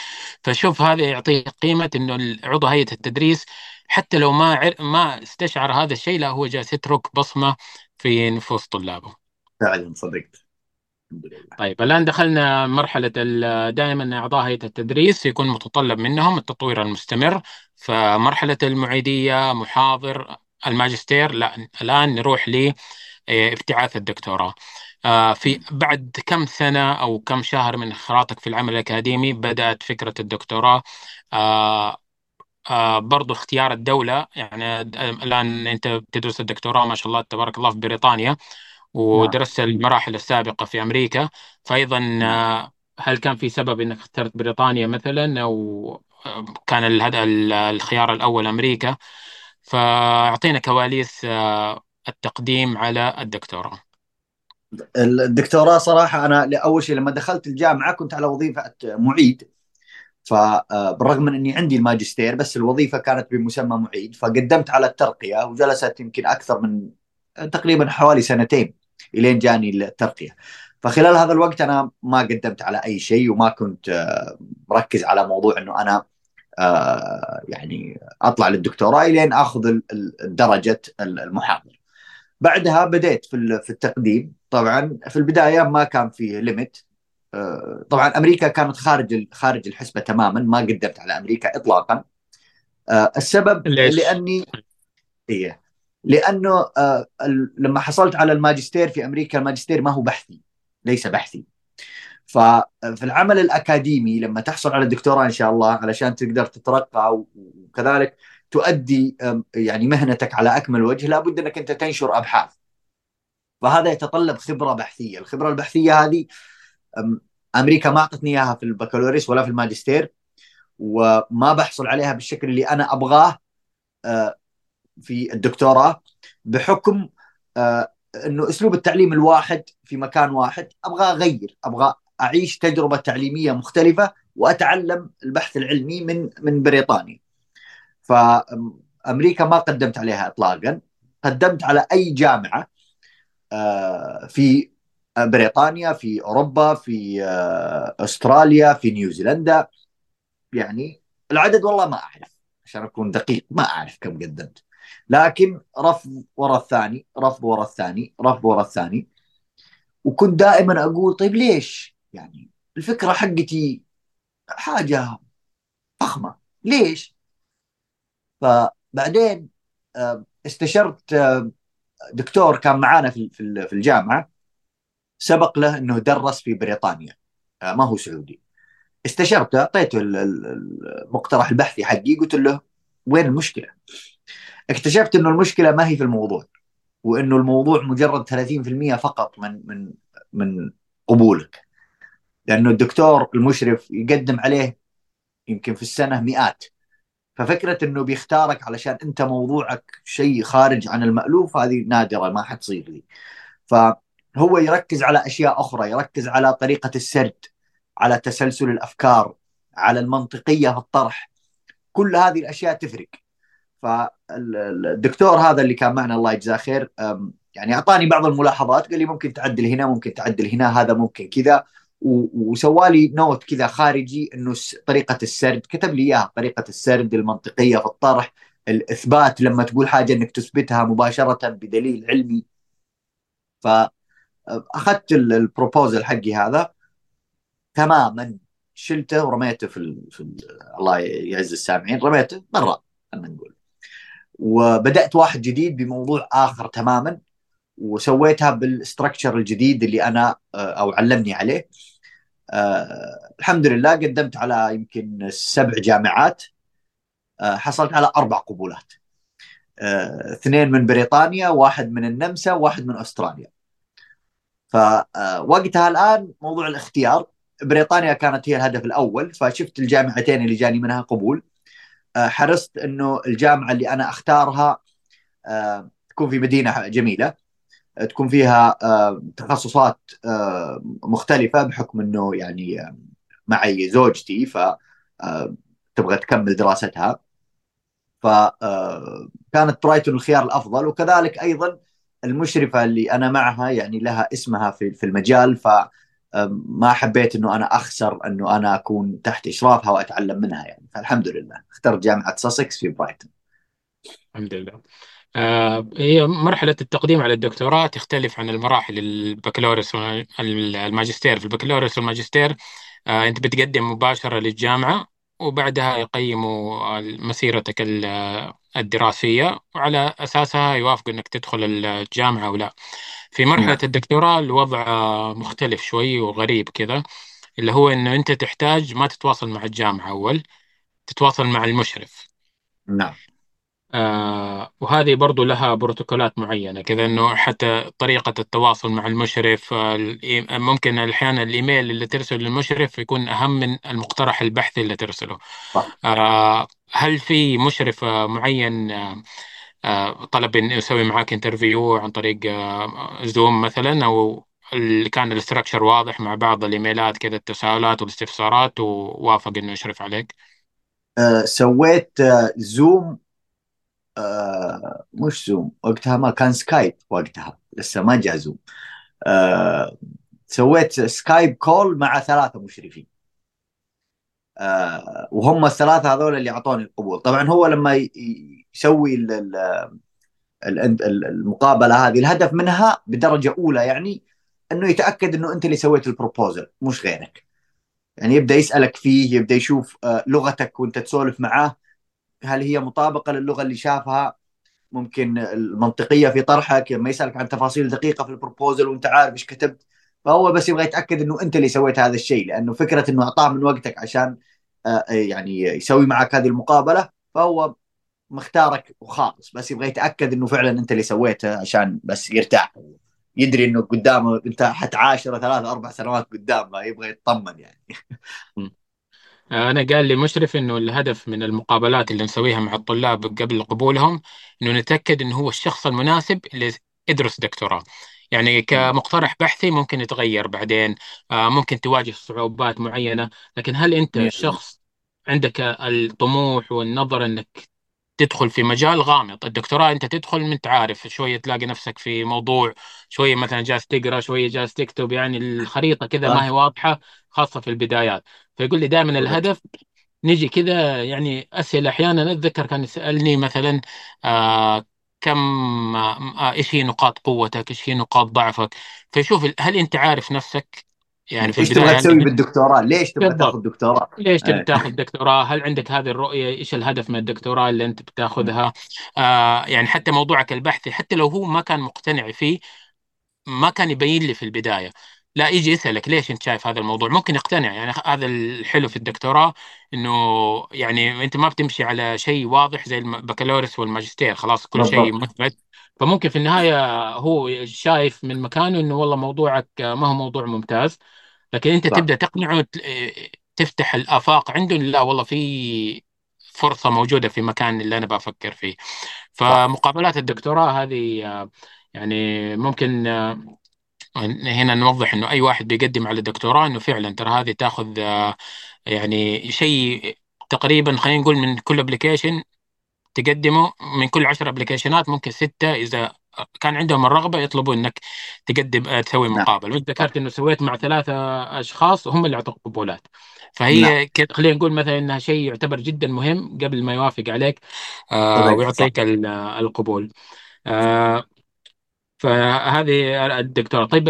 فشوف هذا يعطيك قيمة إنه عضو هيئة التدريس حتى لو ما عر... ما استشعر هذا الشيء لا هو جالس يترك بصمة في نفوس طلابه. فعلا صدقت. طيب الآن دخلنا مرحلة دائما أعضاء هيئة التدريس يكون متطلب منهم التطوير المستمر. فمرحلة المعيدية محاضر الماجستير لا الآن نروح لابتعاث الدكتوراه. آه، في بعد كم سنة أو كم شهر من انخراطك في العمل الأكاديمي بدأت فكرة الدكتوراه؟ آه، آه برضو اختيار الدولة. يعني الآن أنت بتدرس الدكتوراه ما شاء الله تبارك الله في بريطانيا ودرست المراحل السابقة في أمريكا. فأيضا آه، هل كان في سبب أنك اخترت بريطانيا مثلا؟ أو آه، كان هذا الخيار الأول أمريكا. فأعطينا كواليس آه، التقديم على الدكتوراه. الدكتوراه صراحة أنا أول شيء لما دخلت الجامعة كنت على وظيفة معيد. فبالرغم من إني عندي الماجستير بس الوظيفة كانت بمسمى معيد فقدمت على الترقية وجلست يمكن أكثر من تقريبا حوالي سنتين إلين جاني الترقية. فخلال هذا الوقت أنا ما قدمت على أي شيء وما كنت آه، مركز على موضوع إنه أنا آه، يعني أطلع للدكتوراه إلين أخذ درجة المحاضر. بعدها بديت في التقديم. طبعا في البداية ما كان فيه ليميت آه، طبعا أمريكا كانت خارج خارج الحسبة تماما ما قدمت على أمريكا اطلاقا. آه، السبب ليش؟ لاني إيه. لأنه آه، لما حصلت على الماجستير في أمريكا الماجستير ما هو بحثي ليس بحثي. ففي العمل الأكاديمي لما تحصل على الدكتوراه إن شاء الله علشان تقدر تترقى وكذلك تؤدي يعني مهنتك على أكمل وجه لابد إنك أنت تنشر أبحاث. فهذا يتطلب خبرة بحثية، الخبرة البحثية هذه أمريكا ما أعطتني إياها في البكالوريوس ولا في الماجستير وما بحصل عليها بالشكل اللي أنا أبغاه في الدكتوراه بحكم إنه أسلوب التعليم الواحد في مكان واحد أبغى أغير أبغى أعيش تجربة تعليمية مختلفة وأتعلم البحث العلمي من من بريطانيا. فامريكا ما قدمت عليها اطلاقا قدمت على أي جامعة في بريطانيا في أوروبا في آه، أستراليا في نيوزيلندا. يعني العدد والله ما أعرف عشان أكون دقيق ما أعرف كم قدمت. لكن رفض ورا الثاني رفض ورا الثاني رفض ورا الثاني. وكنت دائما أقول طيب ليش؟ يعني الفكرة حقتي حاجة فخمة. ليش؟ فبعدين آه، استشرت آه، دكتور كان معانا في الجامعة. سبق له إنه درس في بريطانيا. آه، ما هو سعودي. استشرته اعطيته المقترح البحثي حقي قلت له وين المشكلة؟ اكتشفت إنه المشكلة ما هي في الموضوع وإنه الموضوع مجرد 30% فقط من من من قبولك. لأنه الدكتور المشرف يقدم عليه يمكن في السنة مئات. ففكرة إنه بيختارك علشان أنت موضوعك شيء خارج عن المألوف هذه نادرة ما حتصير لي. ف هو يركز على أشياء أخرى يركز على طريقة السرد على تسلسل الأفكار على المنطقية في الطرح. كل هذه الأشياء تفرق. فالدكتور هذا اللي كان معنا الله يجزاه خير يعني أعطاني بعض الملاحظات قال لي ممكن تعدل هنا ممكن تعدل هنا هذا ممكن كذا. وسوالي نوت كذا خارجي إنه طريقة السرد كتب لي إياها طريقة السرد المنطقية في الطرح الإثبات لما تقول حاجة إنك تثبتها مباشرة بدليل علمي. ف أخذت البروبوزل حقي هذا تماما. شلته ورميته في, ال... في ال... الله يعز السامعين رميته برا خلينا نقول. وبدأت واحد جديد بموضوع آخر تماما وسويتها بالاستراكشر الجديد اللي أنا آه، أو علمني عليه. أه الحمد لله قدمت على يمكن سبع جامعات أه حصلت على أربع قبولات. أه اثنين من بريطانيا واحد من النمسا واحد من أستراليا. فوقتها الآن موضوع الاختيار بريطانيا كانت هي الهدف الأول فشفت الجامعتين اللي جاني منها قبول. آه، حرصت إنه الجامعة اللي أنا أختارها آه، تكون في مدينة جميلة تكون فيها آه، تخصصات مختلفة بحكم إنه يعني معي زوجتي ف تبغى تكمل دراستها. فكانت برايتون الخيار الأفضل وكذلك أيضا المشرفة اللي أنا معها يعني لها اسمها في في المجال ف ما حبيت إنه أنا أخسر إنه أنا أكون تحت إشرافها وأتعلم منها يعني. فالحمد لله. اخترت جامعة ساسكس في برايتون. الحمد لله. آه هي مرحلة التقديم على الدكتوراه تختلف عن المراحل البكالوريوس والماجستير في البكالوريوس والماجستير آه أنت بتقدم مباشرة للجامعة وبعدها يقيموا مسيرتك الدراسية وعلى أساسها يوافقوا إنك تدخل الجامعة أو لا في مرحلة نعم. الدكتوراه الوضع مختلف شوي وغريب كذا اللي هو إنه أنت تحتاج ما تتواصل مع الجامعة أول تتواصل مع المشرف. نعم. آه وهذه برضو لها بروتوكولات معينة كذا إنه حتى طريقة التواصل مع المشرف آه ممكن أحيانا الإيميل اللي ترسله للمشرف يكون أهم من المقترح البحثي اللي ترسله. آه هل في مشرف آه معين آه, آه، طلب انه يسوي معاك interview عن طريق آه، زوم مثلا أو اللي كان ال structure واضح مع بعض الإيميلات كذا التساؤلات والاستفسارات ووافق إنه يشرف عليك؟ آه سويت آه زوم آه مش زوم وقتها ما كان سكايب وقتها لسه ما جاء زوم. آه سويت Skype call مع ثلاثة مشرفين. آه وهم الثلاثة هذول اللي أعطوني القبول. طبعا هو لما يسوي المقابلة هذه الهدف منها بدرجة أولى يعني أنه يتأكد أنه أنت اللي سويت ال proposal مش غيرك. يعني يبدأ يسألك فيه يبدأ يشوف آه لغتك وأنت تسولف معاه. هل هي مطابقة للغة اللي شافها؟ ممكن المنطقية في طرحك لما يسألك عن تفاصيل دقيقة في البروبوزل وانت عارف إيش كتبت. فهو بس يبغى يتأكد إنه أنت اللي سويت هذا الشيء لأنه فكرة إنه أعطاه من وقتك عشان آه، يعني يسوي معك هذه المقابلة فهو مختارك وخالص. بس يبغى يتأكد إنه فعلا أنت اللي سويته عشان بس يرتاح. يدري إنه قدامه أنت حتعاشره ثلاث أربع سنوات قدام يبغى يطمن يعني. أنا قال لي مشرف إنه الهدف من المقابلات اللي نسويها مع الطلاب قبل قبولهم إنه نتأكد إنه هو الشخص المناسب اللي يدرس دكتوراه. يعني كمقترح بحثي ممكن يتغير بعدين آه، ممكن تواجه صعوبات معينة. لكن هل أنت شخص عندك الطموح والنظر إنك تدخل في مجال غامض؟ الدكتوراه أنت تدخل من عارف شوية تلاقي نفسك في موضوع شوية مثلا جالس تقرأ شوية جالس تكتب يعني الخريطة كذا ما هي واضحة. خاصة في البدايات فيقول لي دائما الهدف نجي كذا يعني أسئلة أحيانا أتذكر كان يسألني مثلا آه كم آه إيش هي نقاط قوتك إيش هي نقاط ضعفك فيشوف هل أنت عارف نفسك يعني في إيش تبغى تسوي بالدكتوراه؟ ليش تبغى تاخذ دكتوراه؟ ليش تبغى تاخذ دكتوراه؟ هل عندك هذه الرؤية؟ إيش الهدف من الدكتوراه اللي أنت بتاخذها؟ آه يعني حتى موضوعك البحثي حتى لو هو ما كان مقتنع فيه ما كان يبين لي في البداية لا يجي يسألك ليش أنت شايف هذا الموضوع؟ ممكن يقتنع يعني هذا الحلو في الدكتوراه إنه يعني أنت ما بتمشي على شيء واضح زي البكالوريوس والماجستير خلاص كل شيء مثبت. فممكن في النهاية هو شايف من مكانه إنه والله موضوعك ما هو موضوع ممتاز. لكن أنت صح. تبدأ تقنعه تفتح الآفاق عنده لا والله في فرصة موجودة في مكان اللي أنا بفكر فيه. فمقابلات الدكتوراه هذه يعني ممكن هنا نوضح إنه أي واحد بيقدم على دكتوراه إنه فعلا ترى هذه تأخذ يعني شيء تقريبا خلينا نقول من كل application تقدمه من كل 10 application ات ممكن ستة إذا كان عندهم الرغبة يطلبوا إنك تقدم آه، تسوي نعم. مقابله وأنت ذكرت إنه سويت مع ثلاثة أشخاص هم اللي أعطوك قبولات فهي نعم. خلينا نقول مثلا إنها شيء يعتبر جدا مهم قبل ما يوافق عليك آه ويعطيك القبول آه فهذه الدكتوراه طيب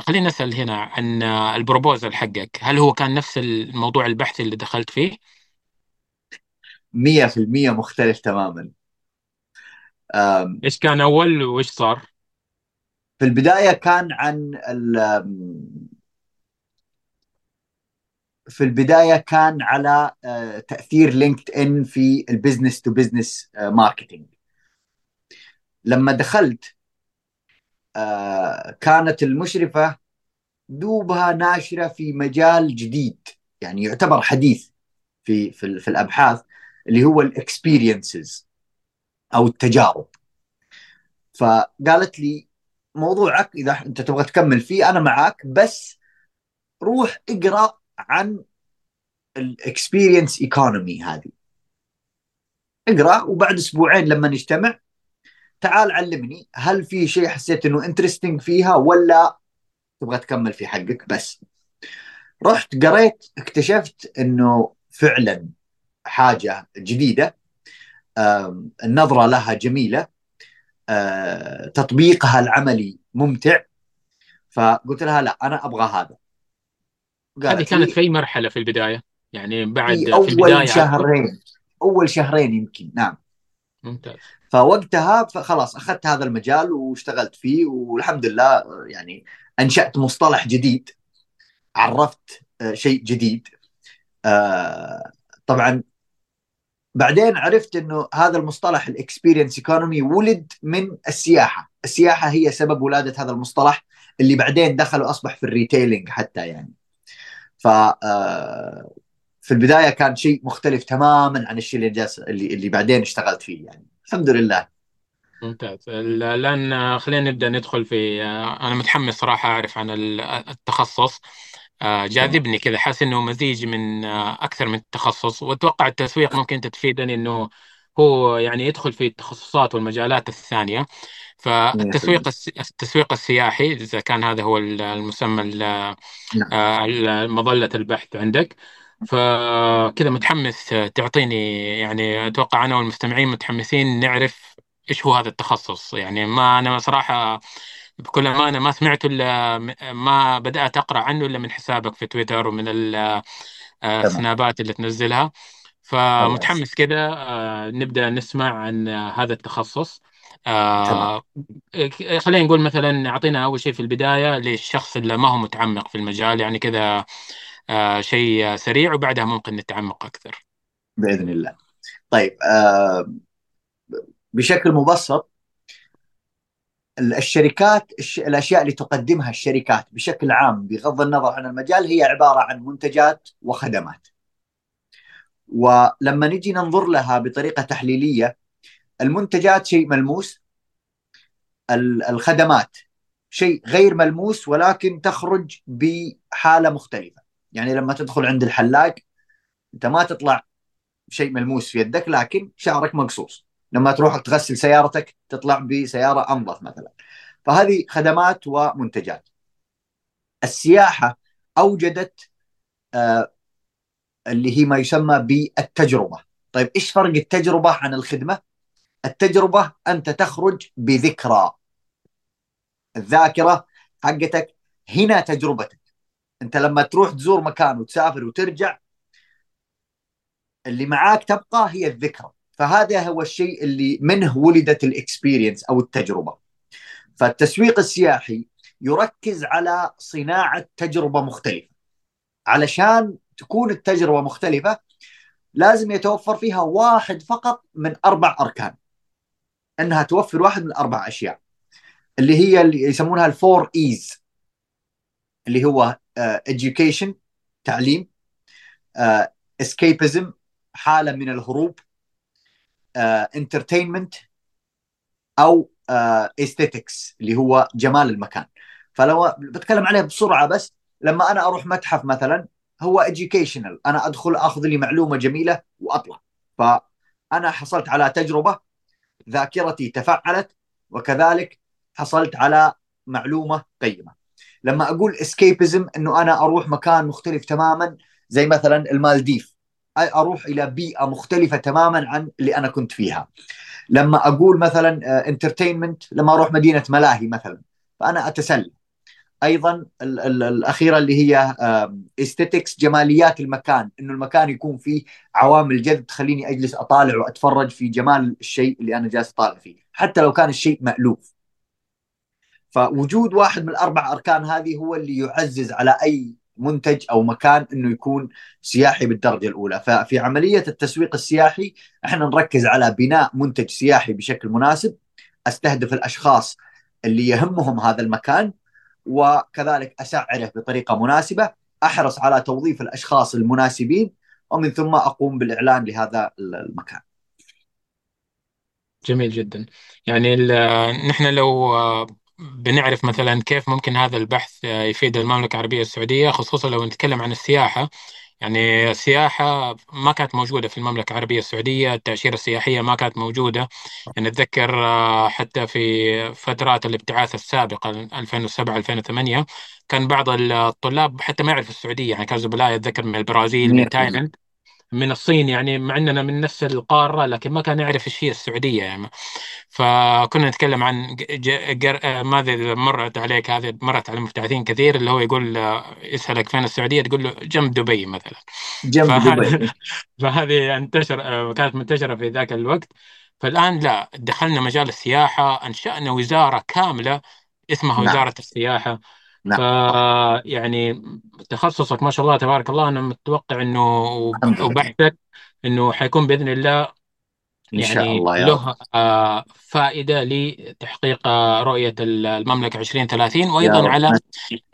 خلينا نسأل هنا عن ال proposal حقك هل هو كان نفس الموضوع البحثي اللي دخلت فيه؟ مية في المية مختلف تماما إيش كان أول وإيش صار؟ في البداية كان عن في البداية كان على آه، تأثير LinkedIn في ال business to business marketing لما دخلت آه، كانت المشرفة دوبها ناشرة في مجال جديد يعني يعتبر حديث في في, في الأبحاث اللي هو ال experiences أو التجارب. فقالت لي موضوعك إذا أنت تبغى تكمل فيه أنا معاك بس روح اقرأ عن ال experience economy هذه. اقرأ وبعد أسبوعين لما نجتمع تعال علمني هل في شيء حسيت إنه انترستنج فيها ولا تبغى تكمل في حقك؟ بس. رحت قريت اكتشفت إنه فعلا حاجة جديدة النظرة لها جميلة آه، تطبيقها العملي ممتع. فقلت لها لا أنا أبغى هذا. هذه كانت في اي مرحلة في البداية يعني بعد في, أول في البدايه شهرين أول شهرين يمكن نعم. ممتاز. فوقتها خلاص أخذت هذا المجال واشتغلت فيه والحمد لله يعني أنشأت مصطلح جديد عرفت آه، شيء جديد. آه، طبعا بعدين عرفت إنه هذا المصطلح الإكسبيرينس إيكونومي ولد من السياحة، السياحة هي سبب ولادة هذا المصطلح اللي بعدين دخل واصبح في الريتيلينج حتى يعني. ف آه، في البداية كان شيء مختلف تماما عن الشيء اللي جالس اللي اللي بعدين اشتغلت فيه يعني. الحمد لله. ممتاز. الآن خلينا نبدأ ندخل في أنا متحمس صراحة أعرف عن التخصص. آه، جاذبني كذا. حاسس إنه مزيج من آه، أكثر من تخصص وأتوقع التسويق ممكن أنت تفيدني إنه هو يعني يدخل في التخصصات والمجالات الثانية. فالتسويق 100% الس- التسويق السياحي إذا كان هذا هو المسمى ال- نعم. آه، مظلة البحث عندك. فكذا متحمس تعطيني يعني أتوقع أنا والمستمعين متحمسين نعرف إيش هو هذا التخصص. يعني ما أنا صراحة بكل أمانة ما سمعت إلا ما بدأت أقرأ عنه إلا من حسابك في تويتر ومن آه، السنابات اللي تنزلها. فمتحمس كده آه، نبدأ نسمع عن هذا التخصص. تمام. آه، خلينا نقول مثلا أعطينا أول شيء في البداية للشخص اللي ما هو متعمق في المجال. يعني كذا آه، شيء سريع وبعدها ممكن نتعمق أكثر. بإذن الله. طيب آه بشكل مبسط الشركات الش- الأشياء اللي تقدمها الشركات بشكل عام بغض النظر عن المجال هي عبارة عن منتجات وخدمات. ولما نجي ننظر لها بطريقة تحليلية المنتجات شيء ملموس ال- الخدمات شيء غير ملموس ولكن تخرج بحالة مختلفة. يعني لما تدخل عند الحلاق انت ما تطلع شيء ملموس في يدك لكن شعرك مقصوص. لما تروح تغسل سيارتك تطلع بسيارة أنظف مثلا. فهذه خدمات ومنتجات. السياحة أوجدت آه اللي هي ما يسمى بالتجربة. طيب إيش فرق التجربة عن الخدمة؟ التجربة أنت تخرج بذكرى. الذاكرة حقتك هنا تجربتك. انت لما تروح تزور مكان وتسافر وترجع اللي معاك تبقى هي الذكرى. فهذا هو الشيء اللي منه ولدت الإكسبيرينس أو التجربة. فالتسويق السياحي يركز على صناعة تجربة مختلفة. علشان تكون التجربة مختلفة لازم يتوفر فيها واحد فقط من أربع أركان. إنها توفر واحد من أربع أشياء. اللي هي اللي يسمونها الفور إيز. اللي هو education تعليم اسكيبزم حالة من الهروب entertainment أو aesthetics اللي هو جمال المكان. فلو بتكلم عليه بسرعة بس لما أنا أروح متحف مثلا هو educational. أنا أدخل أخذ لي معلومة جميلة وأطلع. فأنا حصلت على تجربة ذاكرتي تفعلت وكذلك حصلت على معلومة قيمة. لما أقول escapism إنه أنا أروح مكان مختلف تماما زي مثلا المالديف. أروح إلى بيئة مختلفة تماما عن اللي أنا كنت فيها. لما أقول مثلا entertainment لما أروح مدينة ملاهي مثلا فأنا أتسلى. أيضا ال ال الأخيرة اللي هي aesthetics جماليات المكان. إنه المكان يكون فيه عوامل جذب تخليني أجلس أطالع وأتفرج في جمال الشيء اللي أنا جالس أطالع فيه. حتى لو كان الشيء مألوف. فوجود واحد من الأربع أركان هذه هو اللي يعزز على أي منتج أو مكان إنه يكون سياحي بالدرجة الأولى. ففي عملية التسويق السياحي إحنا نركز على بناء منتج سياحي بشكل مناسب أستهدف الأشخاص اللي يهمهم هذا المكان وكذلك أسعره بطريقة مناسبة أحرص على توظيف الأشخاص المناسبين ومن ثم أقوم بالإعلان لهذا المكان. جميل جدا. يعني نحن لو بنعرف مثلا كيف ممكن هذا البحث يفيد المملكة العربية السعودية خصوصا لو نتكلم عن السياحة. يعني السياحة ما كانت موجودة في المملكة العربية السعودية التأشيرة السياحية ما كانت موجودة. يعني أتذكر حتى في فترات الابتعاث السابقة 2007-2008 كان بعض الطلاب حتى ما يعرفوا السعودية. يعني كانوا زملائي أتذكر من البرازيل من تايلاند. من الصين يعني مع إننا من نفس القارة لكن ما كان يعرف إيش هي السعودية يعني. فكنا نتكلم عن. ماذا مرت عليك هذه مرت على المبتعثين كثير اللي هو يقول يسألك فين السعودية تقول له جنب دبي مثلا. جنب فهذه دبي. فهذه انتشر كانت منتشرة في ذاك الوقت. فالآن لا دخلنا مجال السياحة أنشأنا وزارة كاملة اسمها نعم. وزارة السياحة. ف نعم. يعني تخصصك ما شاء الله تبارك الله أنا متوقع إنه وبحثك إنه حيكون بإذن الله إن شاء يعني الله يا له آه، فائدة لتحقيق آه، رؤية المملكة 2030 يا وأيضا رب. على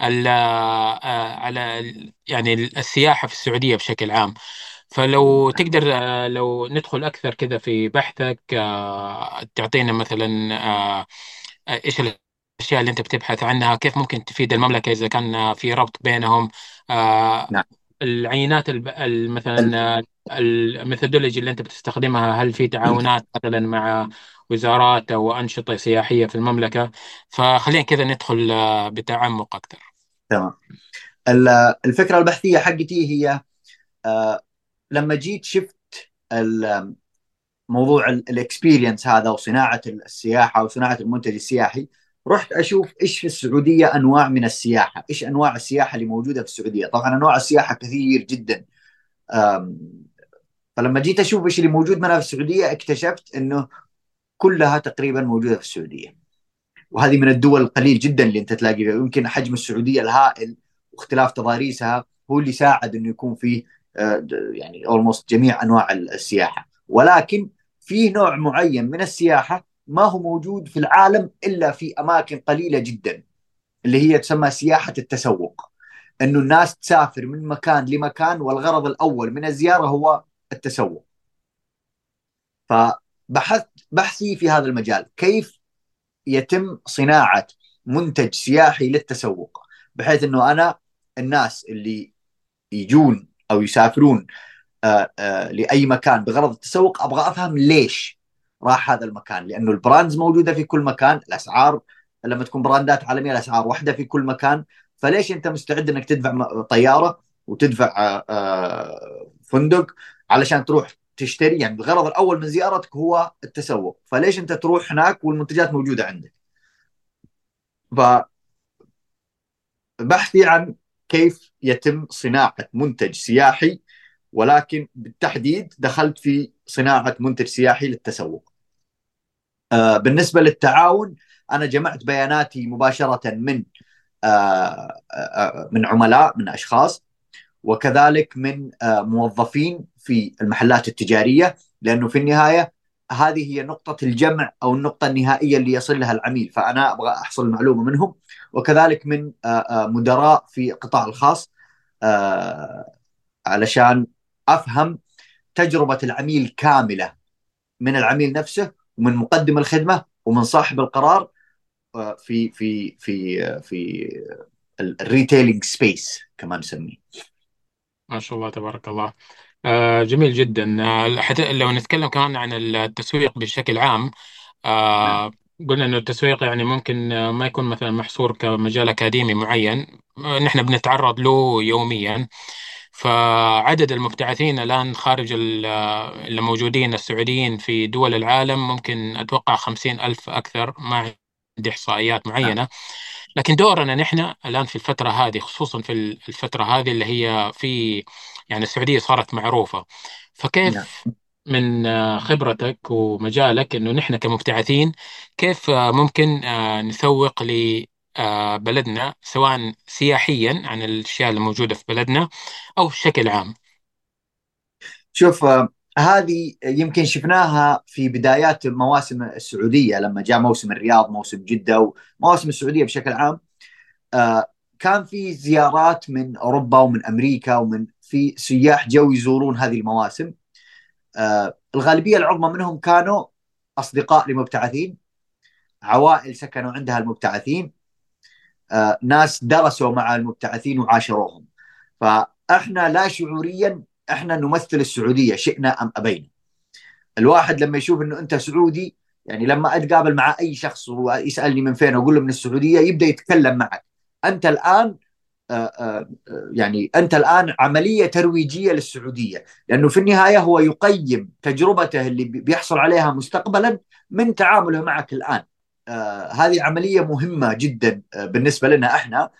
ال- آه، على يعني السياحة في السعودية بشكل عام. فلو تقدر آه، لو ندخل أكثر كذا في بحثك آه، تعطينا مثلا آه، إيش الأشياء اللي أنت بتبحث عنها كيف ممكن تفيد المملكة إذا كان في ربط بينهم؟ نعم. العينات مثلا الميثودولوجي اللي أنت بتستخدمها هل في تعاونات مثلا مع وزارات أو أنشطة سياحية في المملكة؟ فخلينا كذا ندخل آه، بتعمق أكثر. تمام. ال- الفكرة البحثية حقتي هي آه، لما جيت شفت موضوع الاكسبيرينس هذا وصناعة السياحة وصناعة المنتج السياحي رحت أشوف إيش في السعودية أنواع من السياحة، إيش أنواع السياحة اللي موجودة في السعودية؟ طبعا أنواع السياحة كثير جدا. فلما جيت أشوف إيش اللي موجود منها في السعودية اكتشفت إنه كلها تقريبا موجودة في السعودية. وهذه من الدول القليل جدا اللي أنت تلاقي فيها يمكن حجم السعودية الهائل واختلاف تضاريسها هو اللي ساعد إنه يكون في آه، يعني اولموست جميع أنواع السياحة ولكن في نوع معين من السياحة ما هو موجود في العالم إلا في أماكن قليلة جدا اللي هي تسمى سياحة التسوق. إنه الناس تسافر من مكان لمكان والغرض الأول من الزيارة هو التسوق. فبحثت بحثي في هذا المجال. كيف يتم صناعة منتج سياحي للتسوق؟ بحيث إنه أنا الناس اللي يجون أو يسافرون آآ آآ لأي مكان بغرض التسوق أبغى أفهم ليش راح هذا المكان لأنه ال brands موجودة في كل مكان الأسعار لما تكون brandات عالمية الأسعار واحدة في كل مكان فليش أنت مستعد إنك تدفع طيارة وتدفع فندق علشان تروح تشتري؟ يعني الغرض الأول من زيارتك هو التسوق فليش أنت تروح هناك والمنتجات موجودة عندك؟ ف بحثي عن كيف يتم صناعة منتج سياحي ولكن بالتحديد دخلت في صناعة منتج سياحي للتسوق. آه بالنسبة للتعاون أنا جمعت بياناتي مباشرة من آه آه من عملاء من أشخاص وكذلك من موظفين في المحلات التجارية لأنه في النهاية هذه هي نقطة الجمع أو النقطة النهائية اللي يصل لها العميل فأنا أبغى أحصل معلومة منهم وكذلك من مدراء في القطاع الخاص علشان أفهم تجربة العميل كاملة من العميل نفسه ومن مقدم الخدمة ومن صاحب القرار في في في في ال retailing space كما نسميه. ما شاء الله تبارك الله. آه جميل جدا. آه حتى لو نتكلم كمان عن التسويق بشكل عام آه قلنا إنه التسويق يعني ممكن ما يكون مثلا محصور كمجال أكاديمي معين. نحن بنتعرض له يوميا. فعدد المبتعثين الآن خارج اللي موجودين السعوديين في دول العالم ممكن أتوقع خمسين ألف أكثر ما عندي إحصائيات معينة. لكن دورنا نحن الآن في الفترة هذه خصوصا في الفترة هذه اللي هي في يعني السعودية صارت معروفة. فكيف من خبرتك ومجالك إنه نحن كمبتعثين كيف ممكن نسوق لبلدنا سواء سياحيا عن الأشياء الموجودة في بلدنا أو بشكل عام. شوف هذه يمكن شفناها في بدايات مواسم السعودية لما جاء موسم الرياض موسم جدة ومواسم السعودية بشكل عام. كان في زيارات من أوروبا ومن أمريكا ومن في سياح جو يزورون هذه المواسم. الغالبية العظمى منهم كانوا أصدقاء لمبتعثين عوائل سكنوا عندها المبتعثين. ناس درسوا مع المبتعثين وعاشروهم. فاحنا لا شعوريا إحنا نمثل السعودية شئنا أم أبينا. الواحد لما يشوف إنه أنت سعودي يعني لما أتقابل مع أي شخص ويسالني من فين أقول له من السعودية يبدأ يتكلم معك. أنت الآن يعني أنت الآن عملية ترويجية للسعودية. لأنه في النهاية هو يقيم تجربته اللي بيحصل عليها مستقبلا من تعامله معك الآن. هذه عملية مهمة جدا بالنسبة لنا إحنا.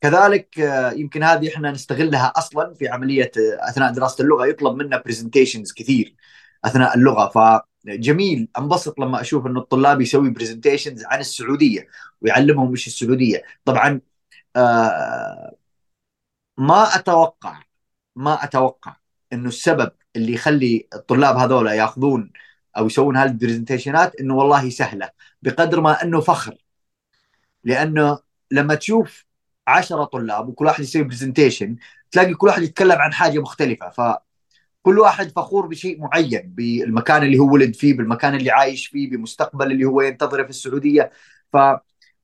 كذلك يمكن هذه إحنا نستغلها أصلا في عملية أثناء دراسة اللغة. يطلب منا برزنتيشنز كثير أثناء اللغة. فجميل أنبسط لما أشوف انه الطلاب يسوي presentations عن السعودية ويعلمهم إيش السعودية. طبعا آه ما أتوقع ما أتوقع إنه السبب اللي يخلي الطلاب هذولا ياخذون أو يسوون هذه ال presentationات إنه والله سهلة. بقدر ما أنه فخر. لأنه لما تشوف عشرة طلاب وكل واحد يسوي presentation تلاقي كل واحد يتكلم عن حاجة مختلفة. ف كل واحد فخور بشيء معين بالمكان اللي هو ولد فيه بالمكان اللي عايش فيه بمستقبل اللي هو ينتظره في السعودية. حتى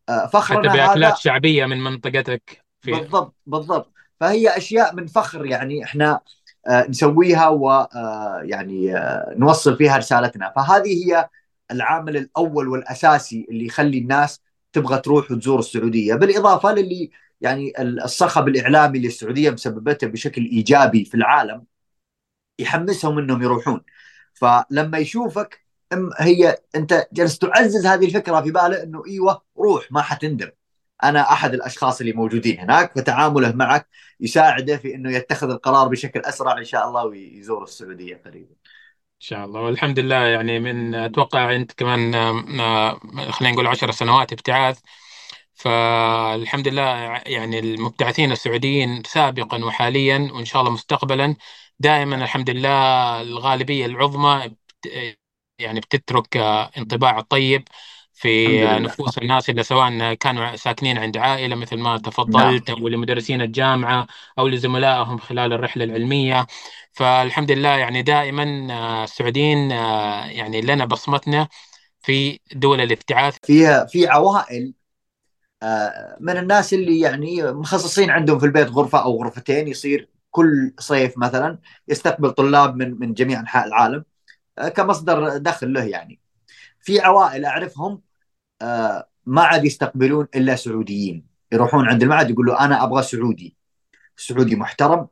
ففخرنا بأكلات هذا شعبية من منطقتك في بالضبط بالضبط. فهي أشياء من فخر يعني إحنا آه، نسويها ويعني نوصل فيها رسالتنا. فهذه هي العامل الأول والأساسي اللي يخلي الناس تبغى تروح وتزور السعودية. بالإضافة للي يعني الصخب الإعلامي اللي السعودية مسببته بشكل إيجابي في العالم يحمسهم إنهم يروحون. فلما يشوفك هي أنت جالس تعزز هذه الفكرة في باله إنه إيوه روح ما حتندم. أنا أحد الأشخاص اللي موجودين هناك فتعامله معك يساعده في إنه يتخذ القرار بشكل أسرع إن شاء الله ويزور السعودية قريبا. إن شاء الله. والحمد لله يعني من أتوقع انت كمان آه، خلينا نقول عشر سنوات ابتعاث. فالحمد لله يعني المبتعثين السعوديين سابقا وحاليا وإن شاء الله مستقبلا دائما الحمد لله الغالبية العظمى يعني بتترك انطباع طيب. في نفوس الناس اللي سواء كانوا ساكنين عند عائلة مثل ما تفضلت نعم. أو لمدرسين الجامعة أو لزملائهم خلال الرحلة العلمية. فالحمد لله يعني دائما آه، السعوديين آه، يعني لنا بصمتنا في دول الابتعاث. فيها في عوائل آه، من الناس اللي يعني مخصصين عندهم في البيت غرفة أو غرفتين يصير كل صيف مثلا يستقبل طلاب من من جميع أنحاء العالم كمصدر دخل له يعني. في عوائل أعرفهم آه، ما عاد يستقبلون إلا سعوديين. يروحون عند المعهد يقولوا أنا أبغى سعودي. السعودي محترم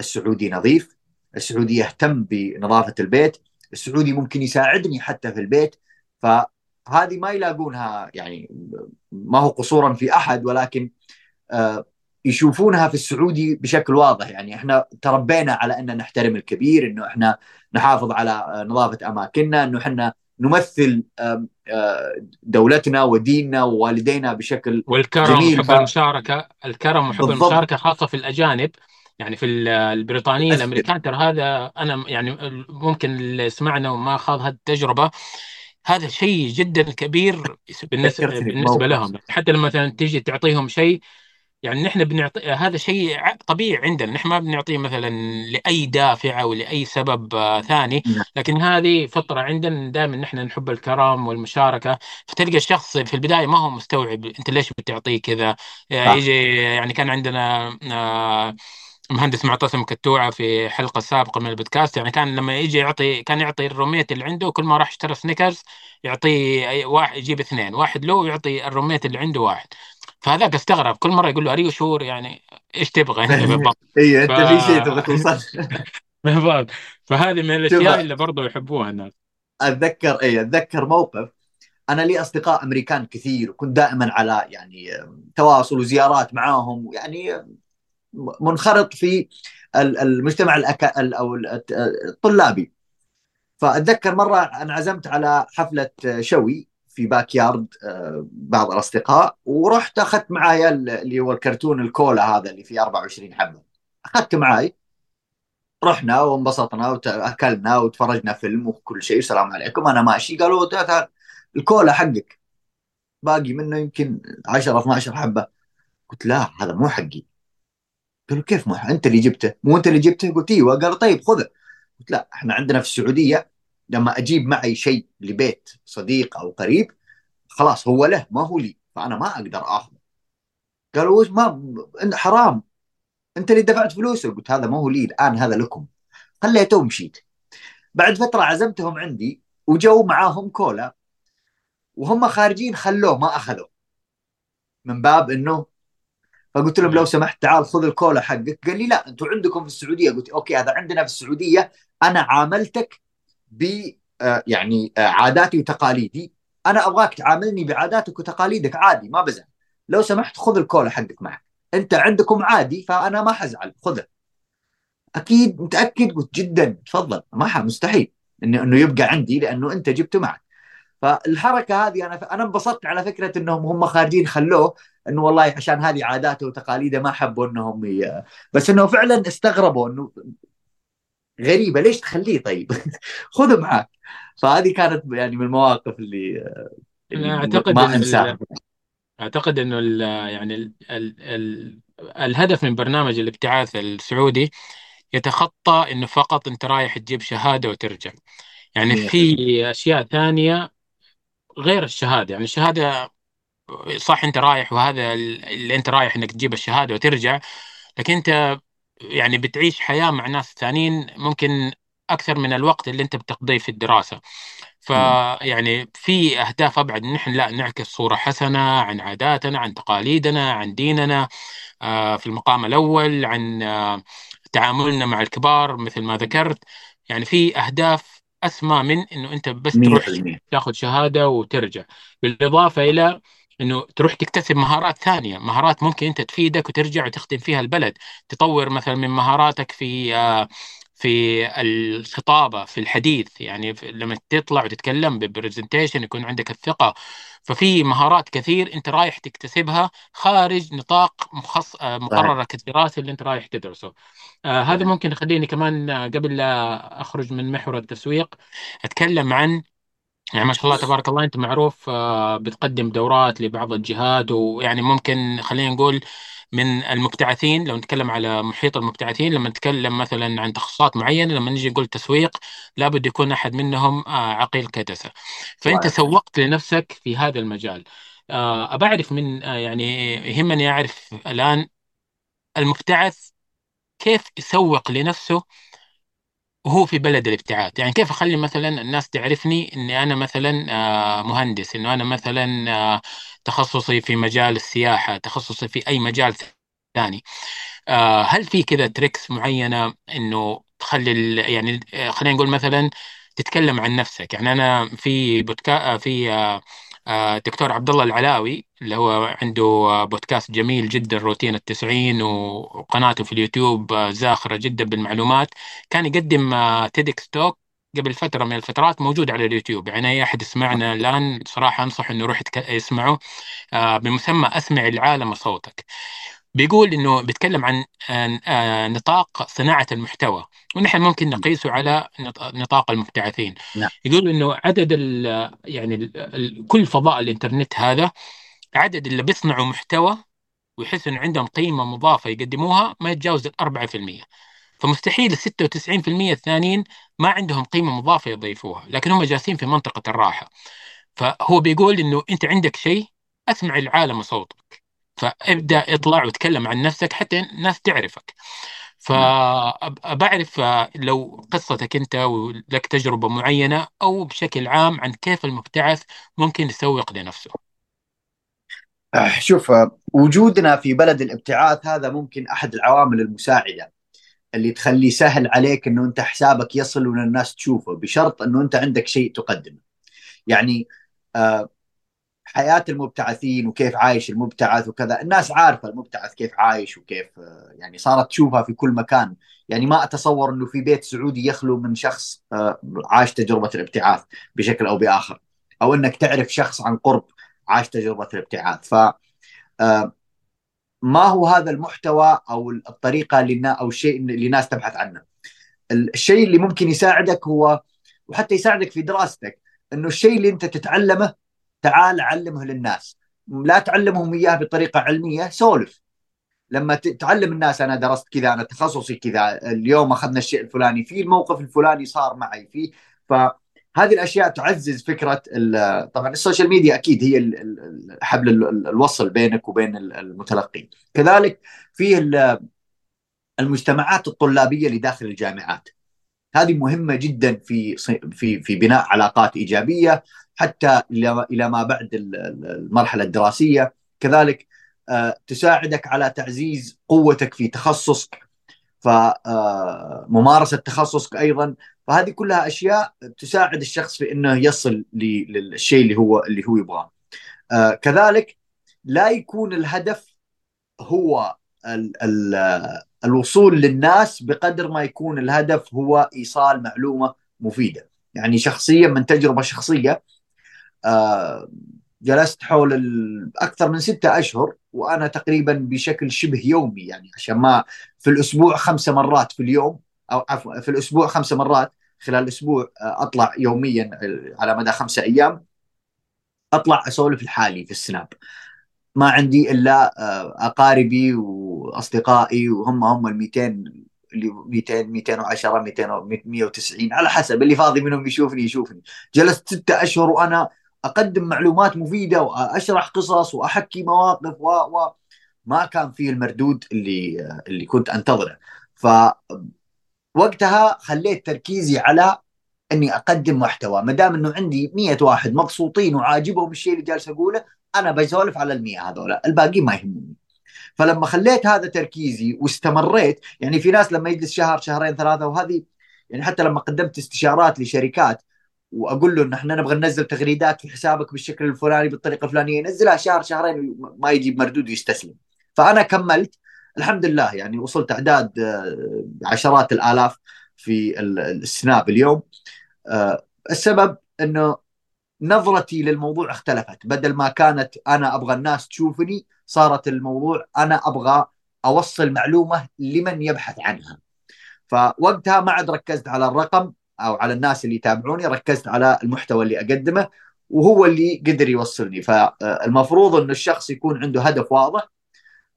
السعودي نظيف السعودي يهتم بنظافة البيت السعودي ممكن يساعدني حتى في البيت. فهذه ما يلاقونها يعني ما هو قصورا في أحد ولكن آه، يشوفونها في السعودي بشكل واضح. يعني إحنا تربينا على ان نحترم الكبير إنه إحنا نحافظ على نظافة أماكننا إنه إحنا نمثل دولتنا وديننا ووالدينا بشكل والكرم جميل وحب. المشاركة الكرم وحب بالضبط. المشاركة خاصة في الأجانب. يعني في البريطانيين الأمريكان ترى هذا أنا يعني ممكن اللي سمعنا وما خاض هذه التجربه هذا شيء جدا كبير بالنسبة بالنسبة لهم. حتى لما مثلا تيجي تعطيهم شيء يعني نحن بنعطي هذا شيء طبيعي عندنا نحن ما بنعطيه مثلا لأي دافع أو لأي سبب آه، ثاني نعم. لكن هذه فطرة عندنا دائما نحن نحب الكرم والمشاركة. فتلقى الشخص في البداية ما هو مستوعب أنت ليش بتعطيه كذا. يجي يعني كان عندنا آه، مهندس معتصم كتوعة في حلقة سابقة من البودكاست يعني كان لما يجي يعطي كان يعطي ال roommate اللي عنده كل ما راح اشترى Snickers يعطيه واحد يجيب اثنين واحد له ويعطي ال roommate اللي عنده واحد. فهذاك استغرب كل مرة يقول له are you sure يعني إيش تبغى أنت بالضبط إي أنت ف... في شيء تبغى توصل؟ بالضبط فهذه من الأشياء اللي برضه يحبوها الناس. أتذكر إي أتذكر موقف. أنا لي أصدقاء أمريكان كثير وكنت دائما على يعني تواصل وزيارات معاهم يعني منخرط في المجتمع الأكا أو الطلابي. فأتذكر مرة انعزمت على حفلة شوي. في باك يارد آه، بعض الأصدقاء ورحت أخذت معايا اللي هو الكرتون الكولا هذا اللي فيه 24 حبة. اخذته معاي. رحنا وانبسطنا واكلنا وتفرجنا فيلم وكل شيء السلام عليكم أنا ماشي. قالوا الكولا حقك. باقي منه يمكن 10 12 حبة. قلت لا هذا مو حقي. قالوا كيف مو أنت اللي جبته. مو أنت اللي جبته؟ قلت إيوه. قالوا طيب خذه. قلت لا إحنا عندنا في السعودية لما أجيب معي شيء لبيت صديق أو قريب خلاص هو له ما هو لي فأنا ما أقدر آخذه. قالوا ما حرام. أنت اللي دفعت فلوسه. قلت هذا ما هو لي الآن هذا لكم. خليته ومشيت. بعد فترة عزمتهم عندي وجو معاهم كولا. وهم خارجين خلوه ما اخذوه من باب إنه فقلت لهم لو سمحت تعال خذ الكولا حقك. قال لي لا أنتم عندكم في السعودية. قلت أوكي هذا عندنا في السعودية. أنا عاملتك ب آه، يعني آه، عاداتي وتقاليدي. أنا أبغاك تعاملني بعاداتك وتقاليدك عادي ما بزعل. لو سمحت خذ الكولا حقك معك. أنت عندكم عادي فأنا ما حزعل. خذه. أكيد متأكد؟ قلت جدا. تفضل. ما مستحيل. إنه إنه يبقى عندي لأنه أنت جبته معك. فالحركة هذه أنا أنا انبسطت على فكرة إنهم هم خارجين خلوه إنه والله عشان هذه عاداته وتقاليده ما حبوا إنهم ي... بس إنه فعلا استغربوا إنه غريبة ليش تخليه طيب؟ خذه معك. فهذه كانت يعني من المواقف اللي, اللي أعتقد ما أنساها. أعتقد إنه يعني ال ال ال الهدف من برنامج الابتعاث السعودي يتخطى إنه فقط أنت رايح تجيب شهادة وترجع. يعني في أشياء ثانية غير الشهادة. يعني الشهادة صح أنت رايح وهذا اللي أنت رايح إنك تجيب الشهادة وترجع لكن أنت يعني بتعيش حياة مع ناس ثانيين ممكن أكثر من الوقت اللي أنت بتقضيه في الدراسة. فيعني في أهداف أبعد نحن لا نعكس صورة حسنة عن عاداتنا عن تقاليدنا عن ديننا آه، في المقام الأول عن آه، تعاملنا مع الكبار مثل ما ذكرت. يعني في أهداف أسمى من إنه أنت بس تروح تاخذ شهادة وترجع بالإضافة إلى إنه تروح تكتسب مهارات ثانية مهارات ممكن أنت تفيدك وترجع وتخدم فيها البلد. تطور مثلا من مهاراتك في آه، في الخطابة في الحديث. يعني لما تطلع وتتكلم ببرزنتيشن يكون عندك الثقة. ففي مهارات كثير أنت رايح تكتسبها خارج نطاق مخص... آه، مقررك الدراسي اللي أنت رايح تدرسه. آه هذا ممكن يخليني كمان آه، قبل لا أخرج من محور التسويق أتكلم عن يعني ما شاء الله تبارك الله أنت معروف آه، بتقدم دورات لبعض الجهات ويعني ممكن خلينا نقول من المبتعثين لو نتكلم على محيط المبتعثين لما نتكلم مثلا عن تخصصات معينة لما نجي نقول تسويق لابد يكون أحد منهم آه، عقيل كدسة. فأنت سوقت لنفسك في هذا المجال. آه، ابى اعرف من آه، يعني يهمني أعرف الآن المبتعث كيف يسوق لنفسه وهو في بلد الابتعاث. يعني كيف أخلي مثلا الناس تعرفني إني أنا مثلا آه، مهندس إنه أنا مثلا آه، تخصصي في مجال السياحة تخصصي في أي مجال ثاني. آه، هل في كذا tricks معينة إنه تخلي يعني خلينا نقول مثلا تتكلم عن نفسك؟ يعني أنا في بودكا في دكتور عبد الله العلاوي اللي هو عنده آه، بودكاست جميل جدا روتين التسعين وقناته في اليوتيوب آه، زاخرة جدا بالمعلومات. كان يقدم TEDx talk قبل فترة من الفترات موجود على اليوتيوب. يعني أي أحد يسمعنا الآن صراحة أنصح إنه يروح يسمعه آه، بمسمى أسمع العالم صوتك. بيقول إنه بيتكلم عن آه، آه، نطاق صناعة المحتوى ونحن ممكن نقيسه على نط- نطاق المبتعثين. نعم. يقول إنه عدد ال يعني ال ال كل فضاء الإنترنت هذا عدد اللي بيصنعوا محتوى ويحسوا إنه عندهم قيمة مضافة يقدموها ما يتجاوز ال 4% فمستحيل ال 96% الثانيين ما عندهم قيمة مضافة يضيفوها لكن هم جالسين في منطقة الراحة. فهو بيقول إنه أنت عندك شيء أسمع العالم صوتك. فابدأ اطلع وتكلم عن نفسك حتى الناس تعرفك. فبعرف لو قصتك أنت ولك تجربة معينة أو بشكل عام عن كيف المبتعث ممكن يسوق لنفسه. آه، شوف آه، وجودنا في بلد الابتعاث هذا ممكن أحد العوامل المساعدة اللي تخلي سهل عليك إنه أنت حسابك يصل وإن الناس تشوفه بشرط إنه أنت عندك شيء تقدمه. يعني آه، حياة المبتعثين وكيف عايش المبتعث وكذا. الناس عارفة المبتعث كيف عايش وكيف آه، يعني صارت تشوفها في كل مكان. يعني ما أتصور أنه في بيت سعودي يخلو من شخص آه، عاش تجربة الابتعاث بشكل أو بآخر. أو أنك تعرف شخص عن قرب عاش تجربة الابتعاث. ف آه، ما هو هذا المحتوى أو الطريقة اللي أو الشيء اللي الناس تبحث عنه؟ الشيء اللي ممكن يساعدك هو وحتى يساعدك في دراستك إنه الشيء اللي أنت تتعلمه تعال علمه للناس. لا تعلمهم إياه بطريقة علمية سولف. لما تعلم الناس أنا درست كذا أنا تخصصي كذا اليوم أخذنا الشيء الفلاني في الموقف الفلاني صار معي فيه. فهذه الأشياء تعزز فكرة طبعا ال social media أكيد هي حبل ال- الوصل بينك وبين ال- المتلقين. كذلك في ال- المجتمعات الطلابية اللي داخل الجامعات. هذه مهمة جدا في في في بناء علاقات إيجابية حتى إلى ما بعد ال- ال- المرحلة الدراسية. كذلك آه، تساعدك على تعزيز قوتك في تخصصك فممارسه تخصصك أيضا. فهذه كلها أشياء تساعد الشخص في إنه يصل للشيء اللي هو اللي هو يبغاه. آه، كذلك لا يكون الهدف هو ال ال الوصول للناس بقدر ما يكون الهدف هو إيصال معلومة مفيدة. يعني شخصيا من تجربة شخصية آه، جلست حول أكثر من ستة أشهر وأنا تقريبا بشكل شبه يومي يعني عشان ما في الأسبوع خمسة مرات في اليوم أو عفوا في الأسبوع خمسة مرات خلال الأسبوع آه، أطلع يوميا آه، على مدى خمسة أيام أطلع أسولف لحالي في السناب. ما عندي إلا آه، أقاربي وأصدقائي وهم هم ال 200 اللي 200 210 200 190 على حسب اللي فاضي منهم يشوفني يشوفني. جلست ستة أشهر وأنا أقدم معلومات مفيدة وأشرح قصص وأحكي مواقف و, و ما كان فيه المردود اللي اللي كنت أنتظره. ف وقتها خليت تركيزي على إني أقدم محتوى. ما دام إنه عندي 100 واحد مبسوطين وعاجبهم الشيء اللي جالس أقوله أنا بسولف على ال 100 هذول. الباقي ما يهمني. فلما خليت هذا تركيزي واستمريت يعني في ناس لما يجلس شهر شهرين ثلاثة وهذه يعني حتى لما قدمت استشارات لشركات وأقول له إن إحنا نبغى ننزل تغريدات في حسابك بالشكل الفلاني بالطريقة الفلانية ينزلها شهر شهرين ما يجيب مردود ويستسلم. فأنا كملت. الحمد لله يعني وصلت أعداد آه، عشرات الآلاف في السناب اليوم. آه، السبب إنه نظرتي للموضوع اختلفت. بدل ما كانت أنا أبغى الناس تشوفني صارت الموضوع أنا أبغى أوصل معلومة لمن يبحث عنها. فوقتها ما عاد ركزت على الرقم. أو على الناس اللي يتابعوني ركزت على المحتوى اللي أقدمه وهو اللي قدر يوصلني. فالمفروض انه الشخص يكون عنده هدف واضح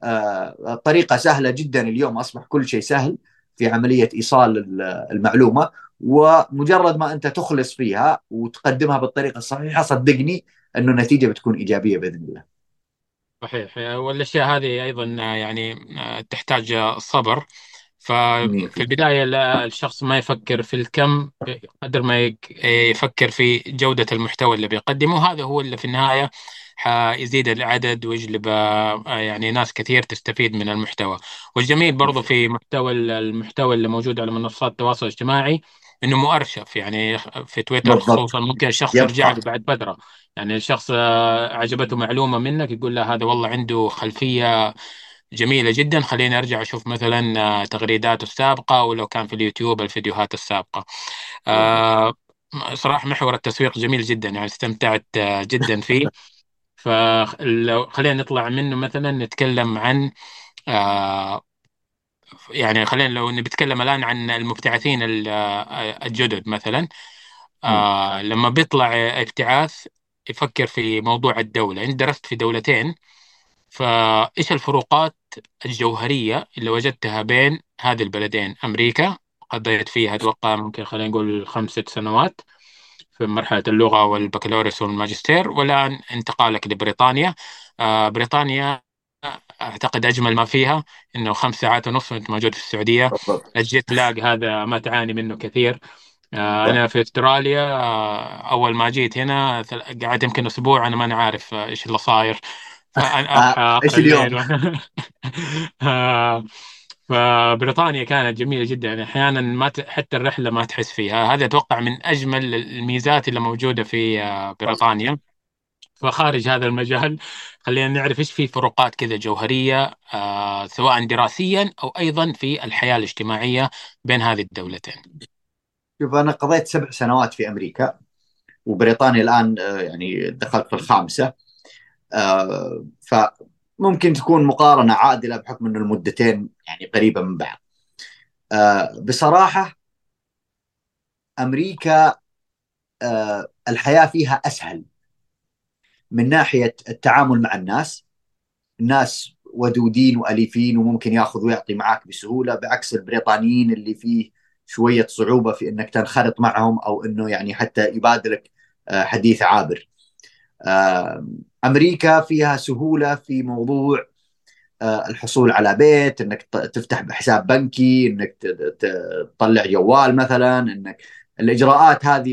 آه، طريقة سهلة جدا اليوم أصبح كل شيء سهل في عملية إيصال المعلومة ومجرد ما أنت تخلص فيها وتقدمها بالطريقة الصحيحة صدقني إنه النتيجة بتكون إيجابية بإذن الله. صحيح. والأشياء هذه أيضا يعني تحتاج صبر. ففي البداية الشخص ما يفكر في الكم قدر ما يفكر في جودة المحتوى اللي بيقدمه. هذا هو اللي في النهاية حيزيد العدد ويجلب آه، يعني ناس كثير تستفيد من المحتوى. والجميل برضو في محتوى المحتوى اللي موجود على منصات التواصل الاجتماعي إنه مؤرشف يعني في تويتر بالضبط. خصوصا ممكن الشخص يرجع له بعد فترة. يعني الشخص آه، عجبته معلومة منك يقول له هذا والله عنده خلفية جميلة جدا. خليني أرجع أشوف مثلا آه، تغريداته السابقة ولو كان في اليوتيوب الفيديوهات السابقة. آه صراحة محور التسويق جميل جدا يعني استمتعت جدا فيه. فلو خلينا نطلع منه مثلا نتكلم عن آه يعني خلينا لو نتكلم الآن عن المبتعثين آه، الجدد مثلا آه لما بيطلع ابتعاث يفكر في موضوع الدولة. أنت درست في دولتين فإيش الفروقات الجوهرية اللي وجدتها بين هذه البلدين؟ أمريكا قضيت فيها أتوقع ممكن خلينا نقول خمس ست سنوات في مرحلة اللغة والبكالوريوس والماجستير والآن انتقالك لبريطانيا. آه، بريطانيا أعتقد أجمل ما فيها إنه خمس ساعات ونص وأنت موجود في السعودية. الجيت لاج هذا ما تعاني منه كثير. آه، أنا في أستراليا آه، أول ما جيت هنا قعدت يمكن أسبوع أنا ما أنا عارف إيش اللي صاير. فأنا إيش اليوم؟ فبريطانيا كانت جميلة جدا. يعني أحيانا ما ت... حتى الرحلة ما تحس فيها. هذا أتوقع من أجمل الميزات اللي موجودة في آه، بريطانيا. فخارج هذا المجال خلينا نعرف إيش في فروقات كذا جوهرية آه سواء دراسيا أو أيضا في الحياة الاجتماعية بين هذه الدولتين. شوف أنا قضيت سبع سنوات في أمريكا وبريطانيا الآن آه يعني دخلت في الخامسة. آه ف ممكن تكون مقارنة عادلة بحكم إنه المدتين يعني قريبة من بعض. آه بصراحة أمريكا آه الحياة فيها أسهل من ناحية التعامل مع الناس. الناس ودودين وأليفين وممكن يأخذ ويعطي معك بسهولة بعكس البريطانيين اللي فيه شوية صعوبة في إنك تنخرط معهم أو إنه يعني حتى يبادلك حديث عابر. أمريكا فيها سهولة في موضوع آه، الحصول على بيت إنك تفتح بحساب بنكي إنك تطلع جوال مثلا إنك الإجراءات هذه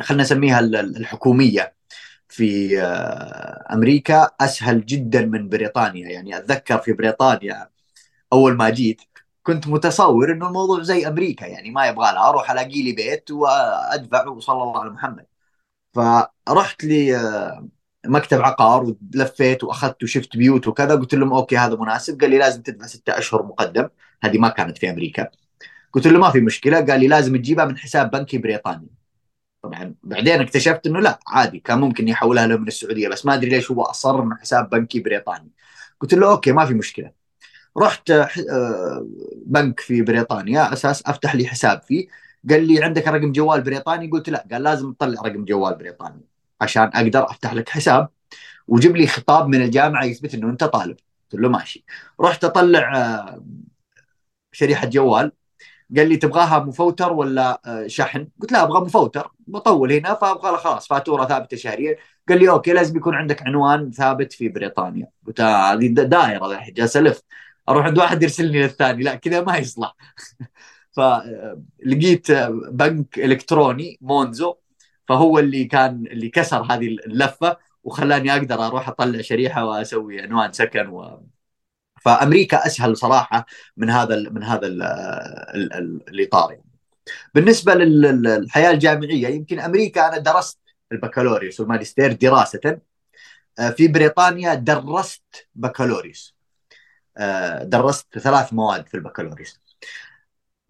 خلينا نسميها الحكومية في آه، أمريكا أسهل جدا من بريطانيا. يعني أتذكر في بريطانيا أول ما جيت كنت متصور إنه الموضوع زي أمريكا يعني ما يبغى أروح ألاقي لي بيت وأدفع وصلى الله على محمد. فرحت لي آه، عقار ولفيت وأخذت وشفت بيوت وكذا. قلت لهم okay هذا مناسب. قال لي لازم تدفع ستة أشهر مقدم. هذه ما كانت في أمريكا. قلت له ما في مشكلة. قال لي لازم تجيبها من حساب بنكي بريطاني. طبعا بعدين اكتشفت إنه لا عادي. كان ممكن يحولها له من السعودية بس ما أدري ليش هو أصر إنه حساب بنكي بريطاني. قلت له okay ما في مشكلة. رحت آه، بنك في بريطانيا أساس أفتح لي حساب فيه. قال لي عندك رقم جوال بريطاني؟ قلت لا. قال لازم تطلع رقم جوال بريطاني عشان أقدر أفتح لك حساب. وجيب لي خطاب من الجامعة يثبت إنه أنت طالب. قلت له ماشي. رحت أطلع شريحة جوال. قال لي تبغاها مفوتر ولا آه، شحن؟ قلت لا أبغى مفوتر. بطول هنا فأبغى خلاص فاتورة ثابتة شهريا. قال لي أوكي لازم يكون عندك عنوان ثابت في بريطانيا. قلت آه، هذه دائرة الحين جالس ألف. أروح عند واحد يرسلني للثاني. لا كذا ما يصلح. فلقيت بنك إلكتروني مونزو فهو اللي كان اللي كسر هذه اللفة وخلاني أقدر أروح أطلع شريحة وأسوي عنوان سكن و... فأمريكا أسهل صراحة من هذا ال من هذا ال ال ال الإطار يعني. بالنسبة للحياة الجامعية يمكن أمريكا أنا درست البكالوريوس والماجستير دراسة. آه، في بريطانيا درست بكالوريوس. آه، درست ثلاث مواد في البكالوريوس.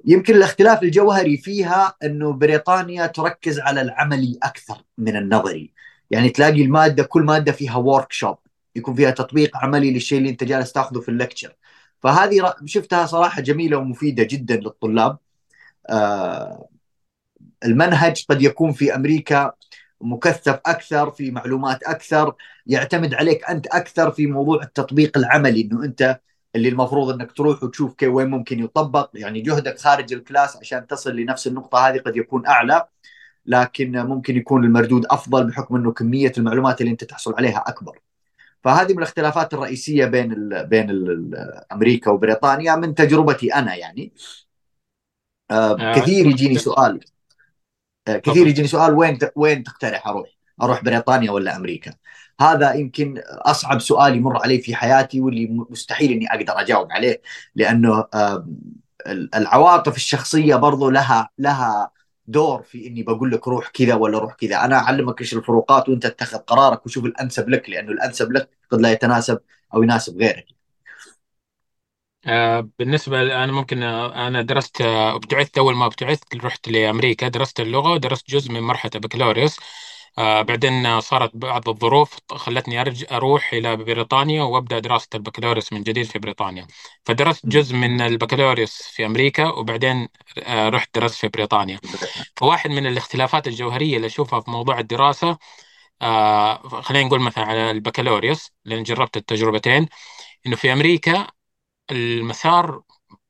يمكن الاختلاف الجوهري فيها إنه بريطانيا تركز على العملي أكثر من النظري. يعني تلاقي المادة كل مادة فيها ورك شوب يكون فيها تطبيق عملي للشيء اللي أنت جالس تاخذه في اللكتشر فهذه شفتها صراحة جميلة ومفيدة جدا للطلاب. آه المنهج قد يكون في أمريكا مكثف أكثر في معلومات أكثر يعتمد عليك أنت أكثر في موضوع التطبيق العملي إنه أنت اللي المفروض إنك تروح وتشوف كيف وين ممكن يطبق يعني جهدك خارج الكلاس عشان تصل لنفس النقطة هذه قد يكون أعلى لكن ممكن يكون المردود أفضل بحكم إنه كمية المعلومات اللي أنت تحصل عليها أكبر. فهذه من الاختلافات الرئيسية بين ال بين ال أمريكا وبريطانيا من تجربتي أنا يعني. آه, آه، كثير يجيني سؤال آه كثير يجيني سؤال وين وين تقترح أروح؟ أروح بريطانيا ولا أمريكا؟ هذا يمكن أصعب سؤال يمر علي في حياتي واللي مستحيل إني أقدر أجاوب عليه لأنه العواطف الشخصية برضو لها لها دور في إني بقول لك روح كذا ولا روح كذا. أنا أعلمك إيش الفروقات وأنت اتخذ قرارك وشوف الأنسب لك لأنه الأنسب لك قد لا يتناسب أو يناسب غيرك. آه بالنسبة أنا ممكن آه، أنا درست آه، أبتعثت أول ما أبتعثت رحت لأمريكا درست اللغة ودرست جزء من مرحلة البكالوريوس آه بعدين صارت بعض الظروف خلتني أرجع أروح إلى بريطانيا وأبدأ دراسة البكالوريوس من جديد في بريطانيا. فدرست جزء من البكالوريوس في أمريكا وبعدين آه رحت درست في بريطانيا. فواحد من الاختلافات الجوهرية اللي أشوفها في موضوع الدراسة آه خلينا نقول مثلا على البكالوريوس لأن جربت التجربتين إنه في أمريكا المسار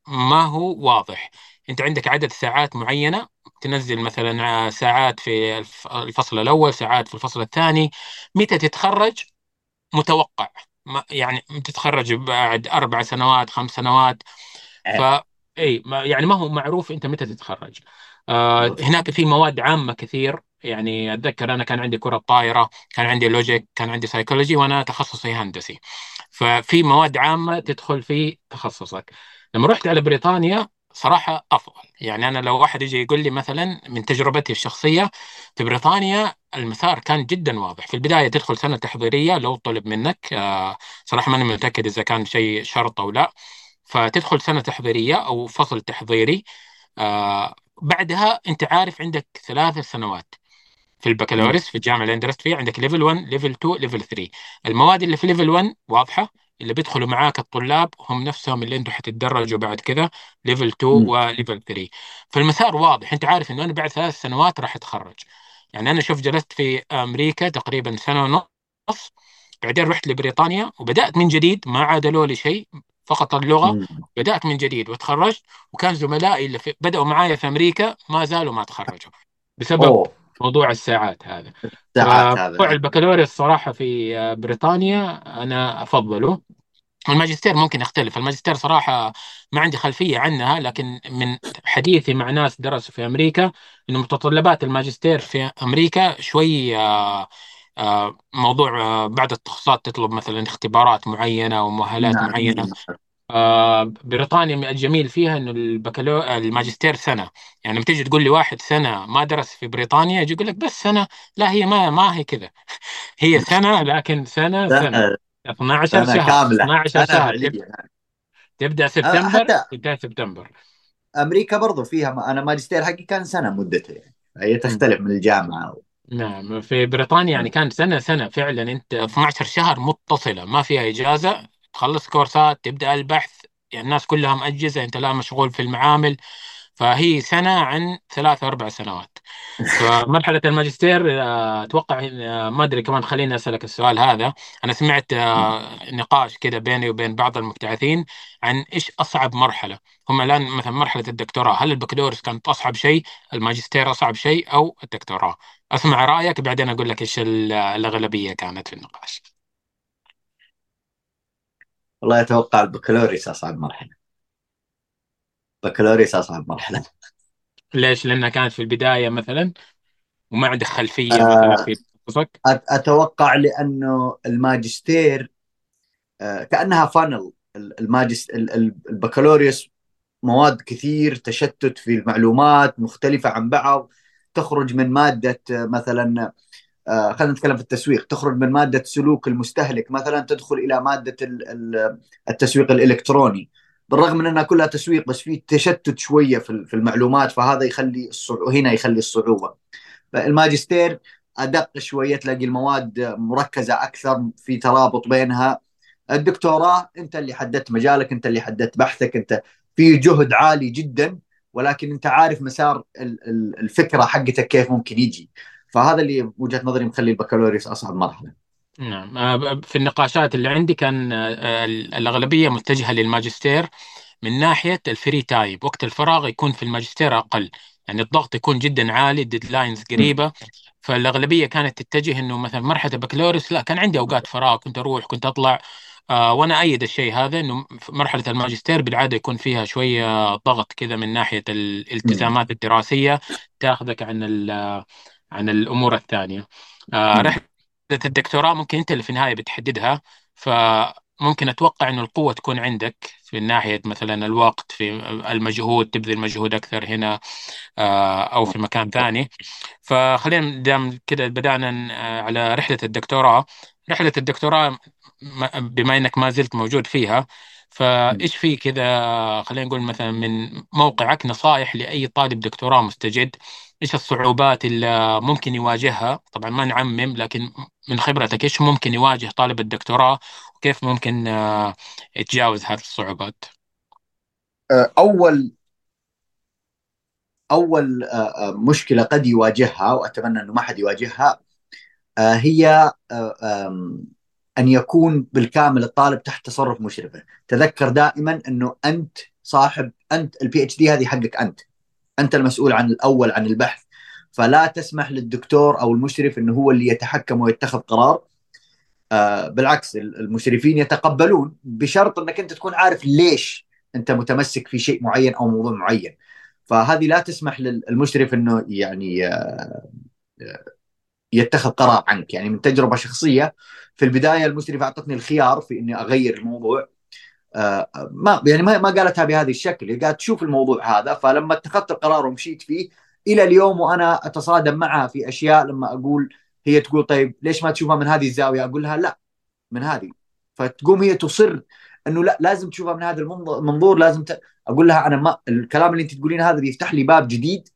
ما هو واضح. أنت عندك عدد ساعات معينة تنزل مثلا ساعات في الفصل الأول ساعات في الفصل الثاني متى تتخرج؟ متوقع. يعني تتخرج بعد أربع سنوات خمس سنوات. إيه. ف اي يعني ما هو معروف أنت متى تتخرج. آه هناك في مواد عامة كثير. يعني أتذكر أنا كان عندي كرة طائره كان عندي logic كان عندي سايكولوجي وأنا تخصصي هندسي. ففي مواد عامة تدخل في تخصصك. لما رحت على بريطانيا صراحة أفضل. يعني أنا لو واحد يجي يقول لي مثلا من تجربتي الشخصية في بريطانيا المسار كان جدا واضح. في البداية تدخل سنة تحضيرية لو طلب منك. آه، صراحة ماني متأكد إذا كان شيء شرط أو لا. فتدخل سنة تحضيرية أو فصل تحضيري. آه، بعدها أنت عارف عندك ثلاث سنوات. في البكالوريوس في الجامعة اللي درست فيها عندك level 1 level 2 level 3 المواد اللي في level 1 واضحة. اللي بيدخلوا معاك الطلاب هم نفسهم اللي أنتم حتتدرجوا بعد كذا level 2 و level 3 فالمسار واضح. انت عارف انه أنا بعد ثلاث سنوات راح أتخرج. يعني أنا شوف جلست في أمريكا تقريبا سنة ونص بعدين رحت لبريطانيا وبدأت من جديد ما عادلوا لي شيء فقط اللغة مم. بدأت من جديد وتخرجت وكان زملائي اللي في بدأوا معايا في أمريكا ما زالوا ما تخرجوا. بسبب أوه. موضوع الساعات هذا. الساعات هذا موضوع البكالوريوس صراحة في بريطانيا أنا أفضله. الماجستير ممكن يختلف. الماجستير صراحة ما عندي خلفية عنها لكن من حديثي مع ناس درسوا في أمريكا إنه متطلبات الماجستير في أمريكا شوي آه، آه، موضوع آه، بعد التخصصات تطلب مثلا اختبارات معينة ومؤهلات نعم معينة. آه، بريطانيا الجميل فيها إنه البكالو الماجستير سنة. يعني لما تيجي تقول لي واحد سنة ما درس في بريطانيا يجي يقول لك بس سنة. لا هي ما ما هي كذا. هي سنة لكن سنة سنة 12 سنة شهر. كاملة. 12 سنة شهر. فعليا تبدأ سبتمبر حتى تنتهي سبتمبر. أمريكا برضو فيها أنا ماجستير حقي كان سنة مدته يعني. هي تختلف من الجامعة نعم. في بريطانيا يعني كان سنة سنة فعلا. أنت 12 شهر متصلة. ما فيها إجازة. تخلص كورسات تبدأ البحث يعني الناس كلها مأجزة أنت لا مشغول في المعامل. فهي سنة عن ثلاث أربع سنوات. فمرحلة الماجستير آه، أتوقع آه، ما أدري كمان خليني أسألك السؤال هذا. أنا سمعت آه، نقاش كده بيني وبين بعض المبتعثين عن إيش أصعب مرحلة. هم الآن مثلا مرحلة الدكتوراه. هل البكالوريوس كانت أصعب شيء؟ الماجستير أصعب شيء؟ أو الدكتوراه؟ أسمع رأيك بعدين أقول لك إيش ال- الأغلبية كانت في النقاش. والله أتوقع البكالوريوس أصعب مرحلة. بكالوريوس أصعب مرحلة. ليش؟ لأنها كانت في البداية مثلا وما عندك مثلا آه، في تخصصك. أتوقع لأنه الماجستير آه، كأنها فانل الماجست ال- ال- البكالوريوس مواد كثير تشتت في المعلومات مختلفة عن بعض تخرج من مادة مثلا آه، خلينا نتكلم في التسويق. تخرج من مادة سلوك المستهلك مثلا تدخل إلى مادة ال- ال- التسويق الإلكتروني. بالرغم من أنها كلها تسويق بس في تشتت شوية في ال- في المعلومات فهذا يخلي الصعو... هنا يخلي الصعوبة. الماجستير أدق شوية تلاقي المواد مركزة أكثر في ترابط بينها. الدكتوراه أنت اللي حددت مجالك أنت اللي حددت بحثك أنت في جهد عالي جدا ولكن أنت عارف مسار ال- ال- الفكرة حقتك كيف ممكن يجي. فهذا اللي بوجهه نظري مخلي البكالوريوس أصعب مرحلة. نعم. آه، في النقاشات اللي عندي كان آه، الأغلبية متجهة للماجستير من ناحية ال free time وقت الفراغ يكون في الماجستير أقل. يعني الضغط يكون جدا عالي ال deadlines قريبة. فالأغلبية كانت تتجه إنه مثلا مرحلة البكالوريوس لا كان عندي أوقات فراغ كنت أروح كنت أطلع. آه وأنا أيد الشيء هذا إنه في مرحلة الماجستير بالعادة يكون فيها شوية ضغط كذا من ناحية الالتزامات الدراسية. تأخذك عن ال- عن الأمور الثانية. آه رحلة الدكتوراه ممكن أنت اللي في النهاية بتحددها فممكن أتوقع إنه القوة تكون عندك في ناحية مثلا الوقت في المجهود تبذل مجهود أكثر هنا آه، أو في مكان ثاني. فخلينا دام كده بدأنا ن- آه، على رحلة الدكتوراه. رحلة الدكتوراه بما إنك ما زلت موجود فيها فإيش في كذا خلينا نقول مثلا من موقعك نصائح لأي طالب دكتوراه مستجد؟ إيش الصعوبات اللي ممكن يواجهها؟ طبعا ما نعمم لكن من خبرتك إيش ممكن يواجه طالب الدكتوراه وكيف ممكن آه، يتجاوز هذه الصعوبات؟ أول أول آه، آه، مشكلة قد يواجهها وأتمنى إنه ما حد يواجهها آه، هي آه، أن يكون بالكامل الطالب تحت تصرف مشرفة. تذكر دائما إنه أنت صاحب أنت ال PhD هذه حقك أنت. أنت المسؤول عن الأول عن البحث. فلا تسمح للدكتور أو المشرف إنه هو اللي يتحكم ويتخذ قرار. آه بالعكس المشرفين يتقبلون بشرط إنك أنت تكون عارف ليش أنت متمسك في شيء معين أو موضوع معين. فهذه لا تسمح للمشرف إنه يعني آه، يتخذ قرار عنك. يعني من تجربة شخصية في البداية المشرف أعطتني الخيار في إني أغير الموضوع. آه، ما يعني ما ما قالتها بهذه الشكل. هي قالت شوف الموضوع هذا. فلما اتخذت القرار ومشيت فيه إلى اليوم وأنا أتصادم معها في أشياء لما أقول هي تقول طيب ليش ما تشوفها من هذه الزاوية؟ أقول لها لا من هذه. فتقوم هي تصر إنه لا لازم تشوفها من هذا المنظور لازم ت... أقول لها أنا ما الكلام اللي أنت تقولين هذا بيفتح لي باب جديد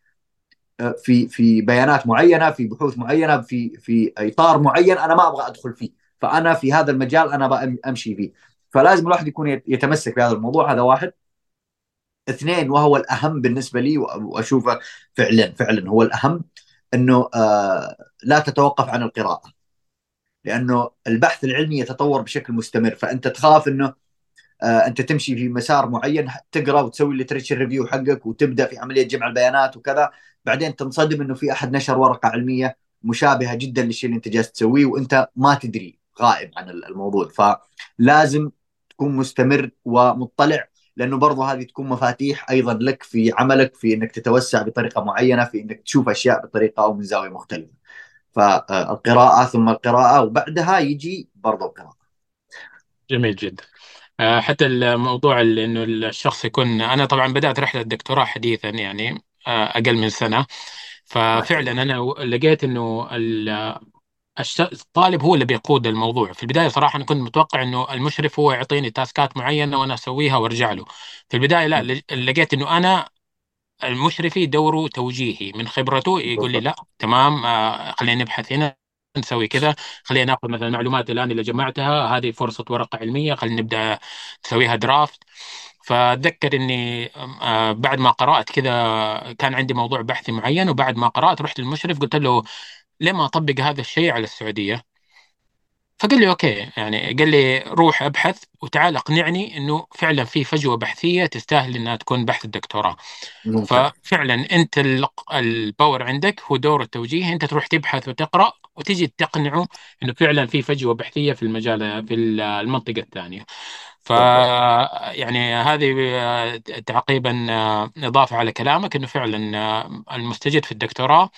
آه، في في بيانات معينة في بحوث معينة في في إطار معين أنا ما أبغى أدخل فيه. فأنا في هذا المجال أنا أمشي فيه. فلازم الواحد يكون يتمسك بهذا الموضوع هذا واحد. اثنين وهو الأهم بالنسبة لي وأشوفه فعلا فعلا هو الأهم إنه آه لا تتوقف عن القراءة. لأنه البحث العلمي يتطور بشكل مستمر فأنت تخاف إنه آه أنت تمشي في مسار معين تقرأ وتسوي ال literature review حقك وتبدأ في عملية جمع البيانات وكذا. بعدين تنصدم إنه في أحد نشر ورقة علمية مشابهة جدا للشيء اللي أنت جالس تسويه وأنت ما تدري غائب عن الموضوع. فلازم تكون مستمر ومطلع لأنه برضه هذه تكون مفاتيح أيضا لك في عملك في إنك تتوسع بطريقة معينة في إنك تشوف أشياء بطريقة أو من زاوية مختلفة. فالقراءة ثم القراءة وبعدها يجي برضه القراءة. جميل جدا. آه، حتى الموضوع اللي إنه الشخص يكون أنا طبعا بدأت رحلة الدكتوراه حديثا يعني آه، أقل من سنة. ففعلا أنا لقيت إنه الطالب هو اللي بيقود الموضوع. في البداية صراحة أنا كنت متوقع إنه المشرف هو يعطيني تاسكات معينة وأنا أسويها وأرجع له. في البداية لا لقيت إنه أنا المشرفي دوره توجيهي. من خبرته يقول لي لا تمام آه، خلينا نبحث هنا نسوي كذا خلينا نأخذ مثلا المعلومات الآن اللي جمعتها هذه فرصة ورقة علمية خلينا نبدأ نسويها درافت فأتذكر إني آه، بعد ما قرأت كذا كان عندي موضوع بحثي معين وبعد ما قرأت رحت للمشرف قلت له ليه ما أطبق هذا الشيء على السعودية؟ فقال لي okay يعني قال لي روح أبحث وتعال أقنعني إنه فعلا في فجوة بحثية تستاهل إنها تكون بحث الدكتوراه. ففعلا أنت ال- ال power عندك هو دور التوجيه أنت تروح تبحث وتقرأ وتجي تقنعه إنه فعلا في فجوة بحثية في المجال في المنطقة الثانية. ف يعني هذه آه، تعقيبا آه، إضافة على كلامك إنه فعلا آه، المستجد في الدكتوراه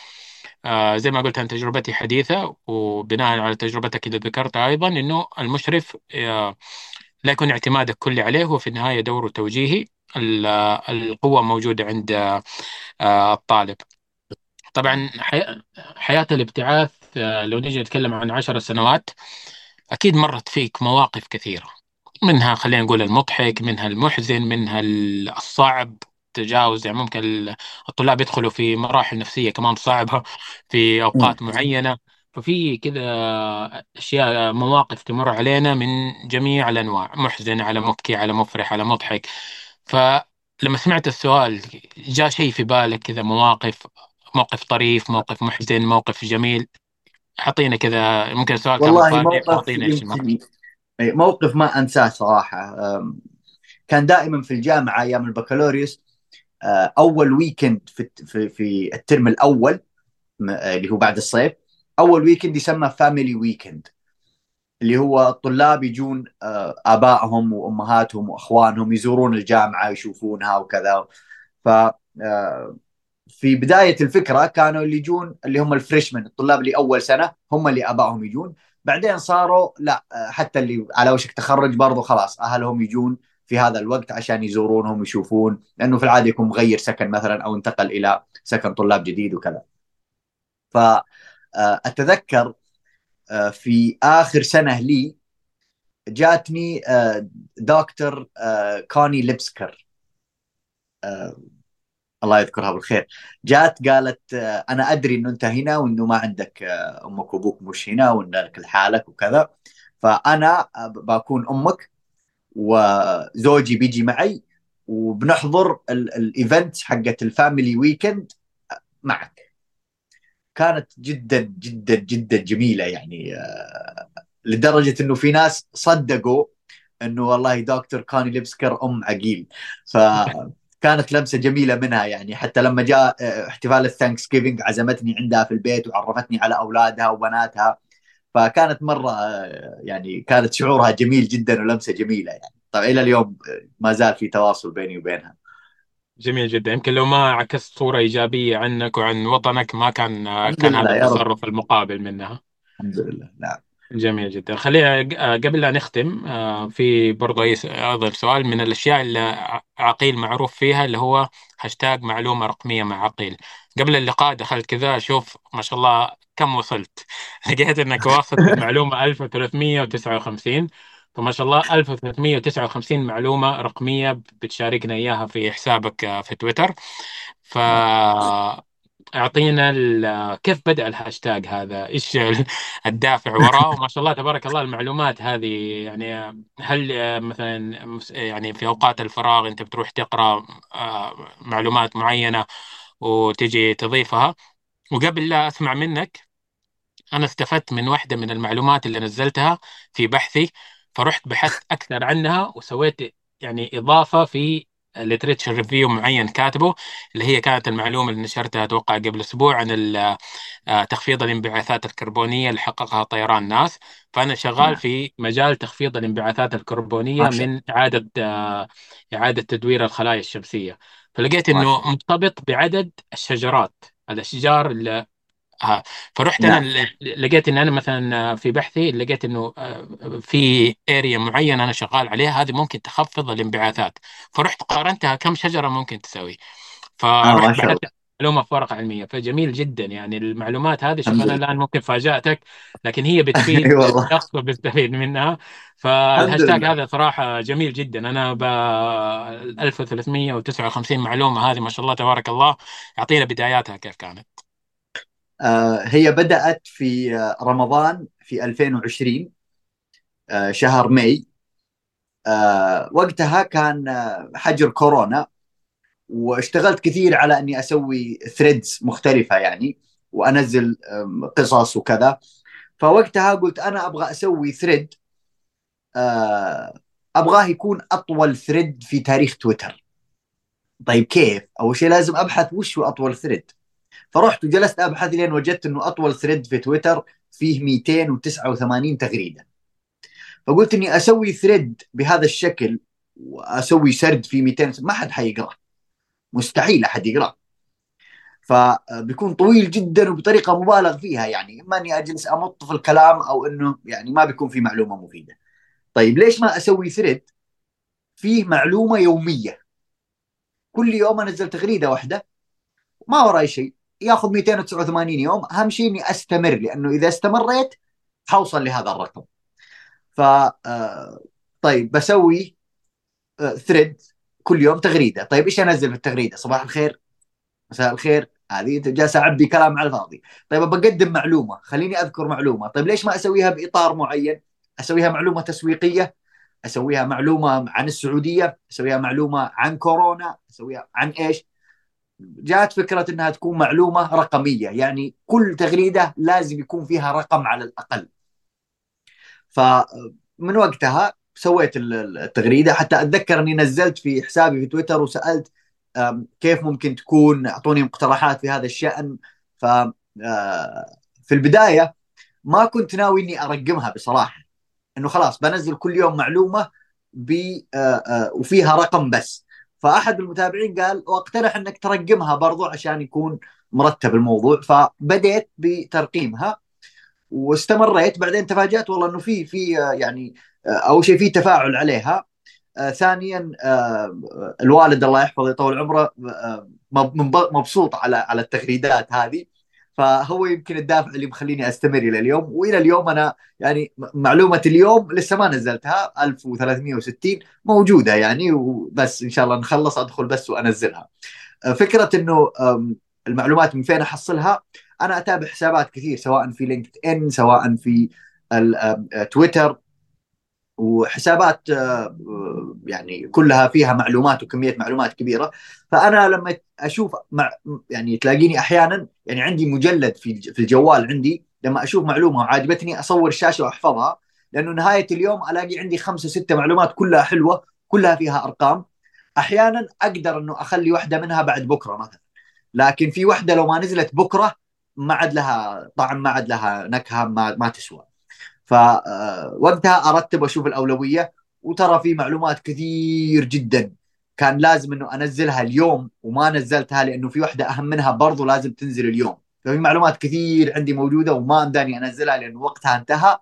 آه، زي ما قلت أنا تجربتي حديثة وبناء على تجربتك اللي ذكرتها أيضا إنه المشرف آه، لا يكون اعتمادك كلي عليه هو في النهاية دوره توجيهي. ال- القوة موجودة عند آه، الطالب. طبعا حي- حياة الابتعاث لو نيجي نتكلم عن عشر سنوات أكيد مرت فيك مواقف كثيرة. منها خلينا نقول المضحك منها المحزن منها الصعب. تجاوز يعني ممكن ال- الطلاب يدخلوا في مراحل نفسية كمان صعبة في. أوقات معينة. ففي كذا أشياء مواقف تمر علينا من جميع الأنواع محزن على مبكي على مفرح على مضحك. فلما سمعت السؤال جاء شيء في بالك كذا مواقف موقف طريف موقف محزن موقف جميل؟ أعطينا كذا ممكن السؤال كان والله مفاجئ موقف يمكن إيه، موقف ما أنساه صراحة. كان دائما في الجامعة أيام البكالوريوس. أول weekend في في في الترم الأول م- اللي هو بعد الصيف أول weekend يسمى family weekend اللي هو الطلاب يجون آه، آبائهم وأمهاتهم وأخوانهم يزورون الجامعة يشوفونها وكذا. ف آه، في بداية الفكرة كانوا اللي يجون اللي هم الفريشمان الطلاب اللي أول سنة هم اللي آبائهم يجون. بعدين صاروا لا آه، حتى اللي على وشك تخرج برضو خلاص أهلهم يجون في هذا الوقت عشان يزورونهم يشوفون لأنه في العادة يكون مغير سكن مثلا أو انتقل إلى سكن طلاب جديد وكذا. فاتذكر في آخر سنة لي جاتني آه، دكتور آه، كوني ليبسكر. آه، الله يذكرها بالخير. جات قالت آه، أنا أدري إنه أنت هنا وإنه ما عندك آه، أمك وأبوك مش هنا وإنك لحالك وكذا. فأنا آه، بكون أمك. وزوجي بيجي معي وبنحضر ال- ال event حقت ال family weekend معك. كانت جدا جدا جدا جميلة يعني آه، لدرجة إنه في ناس صدقوا إنه والله دكتور كاني ليبسكر أم عقيل. فكانت لمسة جميلة منها يعني حتى لما جاء آه، احتفال ال Thanksgiving عزمتني عندها في البيت وعرفتني على أولادها وبناتها. فكانت مرة يعني كانت شعورها جميل جدا ولمسة جميلة يعني. طبعا إلى اليوم ما زال في تواصل بيني وبينها. جميل جدا. يمكن لو ما عكست صورة إيجابية عنك وعن وطنك ما كان كان هذا التصرف المقابل منها. الحمد لله. نعم. جميل جدا. خلينا آه، قبل لا نختم آه، في برضه أي أيضا سؤال من الأشياء اللي عقيل معروف فيها اللي هو هاشتاج معلومة رقمية مع عقيل. قبل اللقاء دخلت كذا أشوف ما شاء الله كم وصلت. لقيت أنك واصل المعلومة 1359 فما شاء الله 1359 معلومة رقمية بتشاركنا إياها في حسابك آه، في تويتر. ف أعطينا كيف بدأ الهاشتاج هذا؟ إيش ال- الدافع وراه؟ وما شاء الله تبارك الله المعلومات هذه يعني هل مثلا يعني في أوقات الفراغ أنت بتروح تقرأ آه، معلومات معينة وتجي تضيفها؟ وقبل لا أسمع منك أنا استفدت من واحدة من المعلومات اللي نزلتها في بحثي فرحت بحثت أكثر عنها وسويت يعني إضافة في literature review معين كاتبه اللي هي كانت المعلومة اللي نشرتها أتوقع قبل أسبوع عن آه، تخفيض الانبعاثات الكربونية اللي حققها طيران ناس. فأنا شغال نعم. في مجال تخفيض الانبعاثات جاء من إعادة آه، إعادة تدوير الخلايا الشمسية. فلقيت شيء مرتبط بعدد الشجرات الأشجار اللي آه. فرحت نعم. ل- لقيت إن أنا مثلا في بحثي لقيت إنه آه، في area معينة أنا شغال عليها هذه ممكن تخفض الانبعاثات. فرحت قارنتها كم شجرة ممكن تسوي. فرحت معلومة في ورقة علمية. فجميل جدا يعني المعلومات هذه شوف لله. الآن ممكن فاجأتك لكن هي بتفيد والله. شخص وبيستفيد منها. فالهاشتاج هذا صراحة جميل جدا. أنا ب 1359 معلومة هذه ما شاء الله تبارك الله. يعطينا بداياتها كيف كانت. آه، هي بدأت في آه، رمضان في 2020 آه، شهر ماي. آه وقتها كان آه، حجر كورونا واشتغلت كثير على أني أسوي threads مختلفة يعني وأنزل قصص وكذا. فوقتها قلت أنا أبغى أسوي thread آه، أبغاه يكون أطول thread في تاريخ تويتر. طيب كيف؟ أول شيء لازم أبحث وش هو أطول thread فرحت وجلست أبحث لين وجدت إنه أطول thread في تويتر فيه 289 تغريده فقلت إني أسوي thread بهذا الشكل وأسوي سرد في 200 ما حد حيقراه مستحيل أحد يقراه فبيكون طويل جدا وبطريقة مبالغ فيها يعني. اما اني أجلس أمط في الكلام أو إنه يعني ما بيكون في معلومة مفيدة. طيب ليش ما أسوي ثريد فيه معلومة يومية؟ كل يوم أنزل تغريدة واحدة ما وراي شيء. ياخذ 289 يوم. أهم شيء إني أستمر لأنه إذا استمريت حوصل لهذا الرقم. ف آه، طيب بسوي ثريد آه، كل يوم تغريدة. طيب إيش أنزل في التغريدة؟ صباح الخير مساء الخير. هذه جالس أعبي كلام على الفاضي. طيب بقدم معلومة. خليني أذكر معلومة. طيب ليش ما أسويها بإطار معين؟ أسويها معلومة تسويقية أسويها معلومة عن السعودية أسويها معلومة عن كورونا أسويها عن إيش؟ جاءت فكرة إنها تكون معلومة رقمية يعني كل تغريدة لازم يكون فيها رقم على الأقل. فمن وقتها سويت التغريدة. حتى أتذكر أني نزلت في حسابي في تويتر وسألت كيف ممكن تكون أعطوني مقترحات في هذا الشأن؟ ف آه، في البداية ما كنت ناوي إني أرقمها بصراحة. إنه خلاص بنزل كل يوم معلومة آه، آه، وفيها رقم بس. فأحد المتابعين قال وأقترح أنك ترقمها برضو عشان يكون مرتب الموضوع. فبديت بترقيمها واستمريت. بعدين تفاجأت والله إنه في في يعني أول شيء في تفاعل عليها. آه ثانيا آه الوالد الله يحفظه يطول عمره آه مبسوط على على التغريدات هذه. فهو يمكن الدافع اللي مخليني أستمر إلى اليوم وإلى اليوم أنا يعني معلومة اليوم لسه ما نزلتها 1360 موجودة يعني وبس إن شاء الله نخلص أدخل بس وأنزلها. آه، فكرة إنه المعلومات من فين أحصلها؟ أنا أتابع حسابات كثير سواء في لينكد إن سواء في تويتر وحسابات آه، يعني كلها فيها معلومات وكمية معلومات كبيرة. فأنا لما أشوف مع يعني تلاقيني أحيانا يعني عندي مجلد في في الجوال عندي لما أشوف معلومة وعجبتني أصور الشاشه وأحفظها لأنه نهاية اليوم ألاقي عندي خمسه سته معلومات كلها حلوة كلها فيها أرقام. أحيانا أقدر إنه أخلي واحدة منها بعد بكرة مثلا. لكن في واحدة لو ما نزلت بكرة ما عاد لها طعم ما عاد لها نكهة ما ما تسوى. فوقتها أرتب واشوف الأولوية وترى في معلومات كثير جدا كان لازم إنه أنزلها اليوم وما نزلتها لأنه في واحدة أهم منها برضو لازم تنزل اليوم. ففي معلومات كثير عندي موجودة وما أمداني أنزلها لأنه وقتها انتهى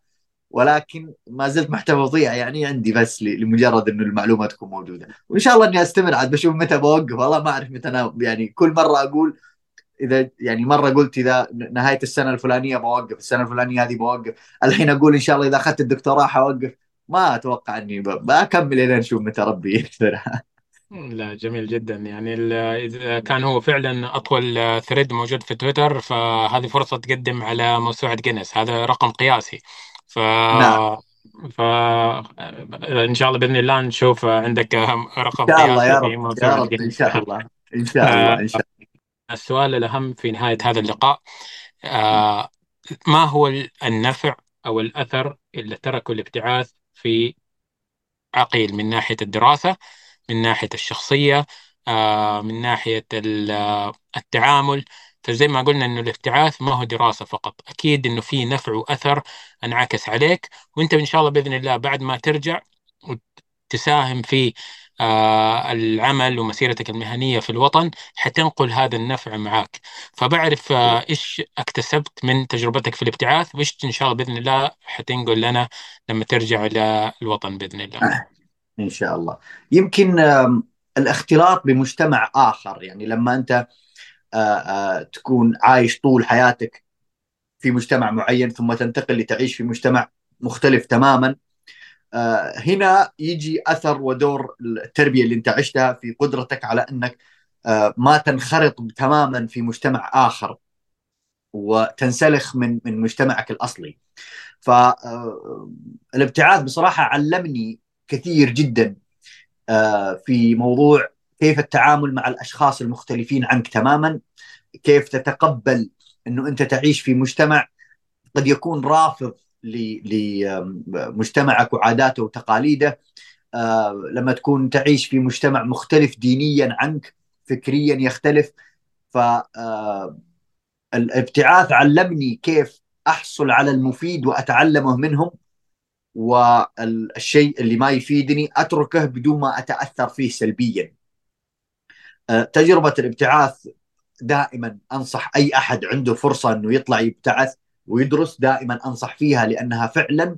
ولكن ما زلت محتفظيها يعني عندي بس لمجرد إنه المعلومة تكون موجودة. وإن شاء الله إني أستمر عاد بشوف متى بوقف والله ما أعرف متى أنا يعني كل مرة أقول إذا يعني مرة قلت إذا نهاية السنة الفلانية بوقف السنة الفلانية هذه بوقف الحين أقول إن شاء الله إذا أخذت الدكتوراه حوقف. ما أتوقع إني بكمل إلى نشوف متى ربي يقدرها لا جميل جدا. يعني إذا كان هو فعلا أطول ثريد موجود في تويتر فهذه فرصة تقدم على موسوعه جينيس. هذا رقم قياسي. ف نعم. ف إن شاء الله بإذن الله نشوف عندك رقم إن شاء الله يا رب يا رب إن شاء الله. إن شاء الله إن شاء الله. السؤال الأهم في نهاية هذا اللقاء. آه ما هو النفع أو الأثر اللي تركه الابتعاث في عقيل؟ من ناحية الدراسة من ناحية الشخصية آه من ناحية التعامل. فزي ما قلنا إنه الابتعاث ما هو دراسة فقط. أكيد إنه في نفع وأثر أنعكس عليك وأنت إن شاء الله بإذن الله بعد ما ترجع وتساهم في آه، العمل ومسيرتك المهنية في الوطن حتنقل هذا النفع معك فبعرف آه، إيش اكتسبت من تجربتك في الابتعاث وإيش إن شاء الله بإذن الله حتنقل لنا لما ترجع إلى الوطن بإذن الله. إن شاء الله. يمكن الاختلاط بمجتمع آخر يعني لما آه، تكون عايش طول حياتك في مجتمع معين ثم تنتقل لتعيش في مجتمع مختلف تماما آه، هنا يجي أثر ودور التربية اللي أنت عشتها في قدرتك على أنك آه، ما تنخرط تماما في مجتمع آخر وتنسلخ من من مجتمعك الأصلي. فالابتعاث آه، بصراحة علمني كثير جدا في موضوع كيف التعامل مع الأشخاص المختلفين عنك تماما كيف تتقبل إنه أنت تعيش في مجتمع قد يكون رافض لمجتمعك وعاداته وتقاليده. لما تكون تعيش في مجتمع مختلف دينيا عنك فكريا يختلف. فالابتعاث علمني كيف أحصل على المفيد وأتعلمه منهم والشيء اللي ما يفيدني أتركه بدون ما أتأثر فيه سلبيا. تجربة الابتعاث دائما أنصح أي أحد عنده فرصة إنه يطلع يبتعث. ويدرس دائما أنصح فيها لأنها فعلا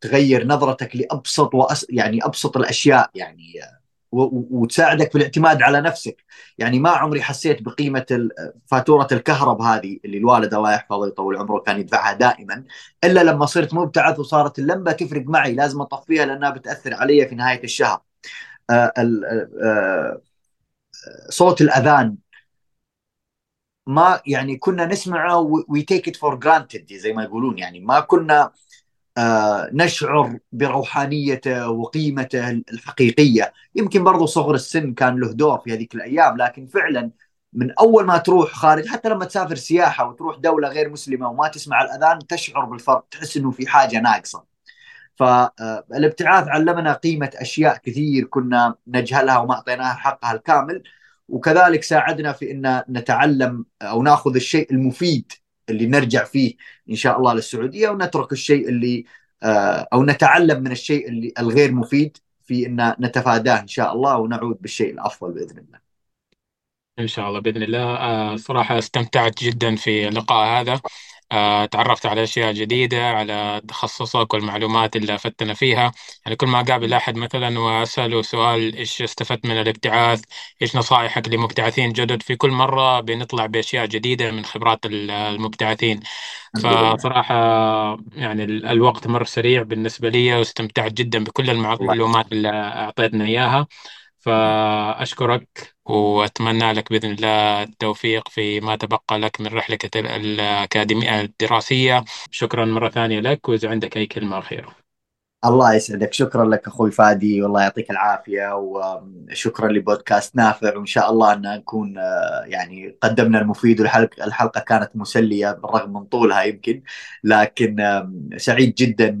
تغير نظرتك لأبسط وأس يعني أبسط الأشياء يعني وتساعدك في الاعتماد على نفسك. يعني ما عمري حسيت بقيمة فاتورة الكهرب هذه اللي الوالد الله يحفظه ويطول عمره كان يدفعها دائما إلا لما صرت مبتعث وصارت اللمبة تفرق معي لازم أطفيها لأنها بتأثر علي في نهاية الشهر. آه، آه، صوت الأذان ما يعني كنا نسمعه we take it for granted زي ما يقولون. يعني ما كنا آه، نشعر بروحانيته وقيمته الحقيقية. يمكن برضو صغر السن كان له دور في هذيك الأيام لكن فعلا من أول ما تروح خارج حتى لما تسافر سياحة وتروح دولة غير مسلمة وما تسمع الأذان تشعر بالفرق تحس إنه في حاجة ناقصة. فالابتعاث علمنا قيمة أشياء كثير كنا نجهلها وما أعطيناها حقها الكامل. وكذلك ساعدنا في إن نتعلم أو نأخذ الشيء المفيد اللي نرجع فيه إن شاء الله للسعودية ونترك الشيء اللي آه، أو نتعلم من الشيء اللي الغير مفيد في إن نتفاداه إن شاء الله ونعود بالشيء الأفضل بإذن الله. إن شاء الله بإذن الله آه، صراحة استمتعت جدا في اللقاء هذا تعرفت على أشياء جديدة على تخصصك والمعلومات اللي أفدتنا فيها. يعني كل ما أقابل أحد مثلا وأسأله سؤال إيش استفدت من الابتعاث؟ إيش نصائحك لمبتعثين جدد؟ في كل مرة بنطلع بأشياء جديدة من خبرات المبتعثين. فصراحة يعني الوقت مر سريع بالنسبة لي واستمتعت جدا بكل المعلومات اللي أعطيتنا إياها. فأشكرك وأتمنى لك بإذن الله التوفيق في ما تبقى لك من رحلتك الأكاديمية الدراسية. شكرا مرة ثانية لك وإذا عندك أي كلمة أخيرة الله يسعدك. شكرا لك أخوي فادي. والله يعطيك العافية وشكرا لبودكاست نافع. وإن شاء الله أن نكون يعني قدمنا المفيد والحلقة الحلقة كانت مسلية بالرغم من طولها يمكن. لكن سعيد جدا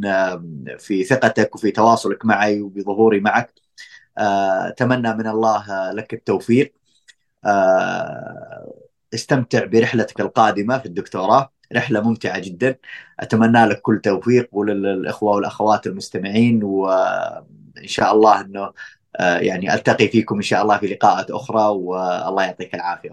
في ثقتك وفي تواصلك معي وبظهوري معك. أتمنى من الله لك التوفيق. استمتع برحلتك القادمة في الدكتوراه. رحلة ممتعة جدا. أتمنى لك كل توفيق وللإخوة والأخوات المستمعين وان شاء الله إنه يعني ألتقي فيكم إن شاء الله في لقاءات أخرى والله يعطيك العافية.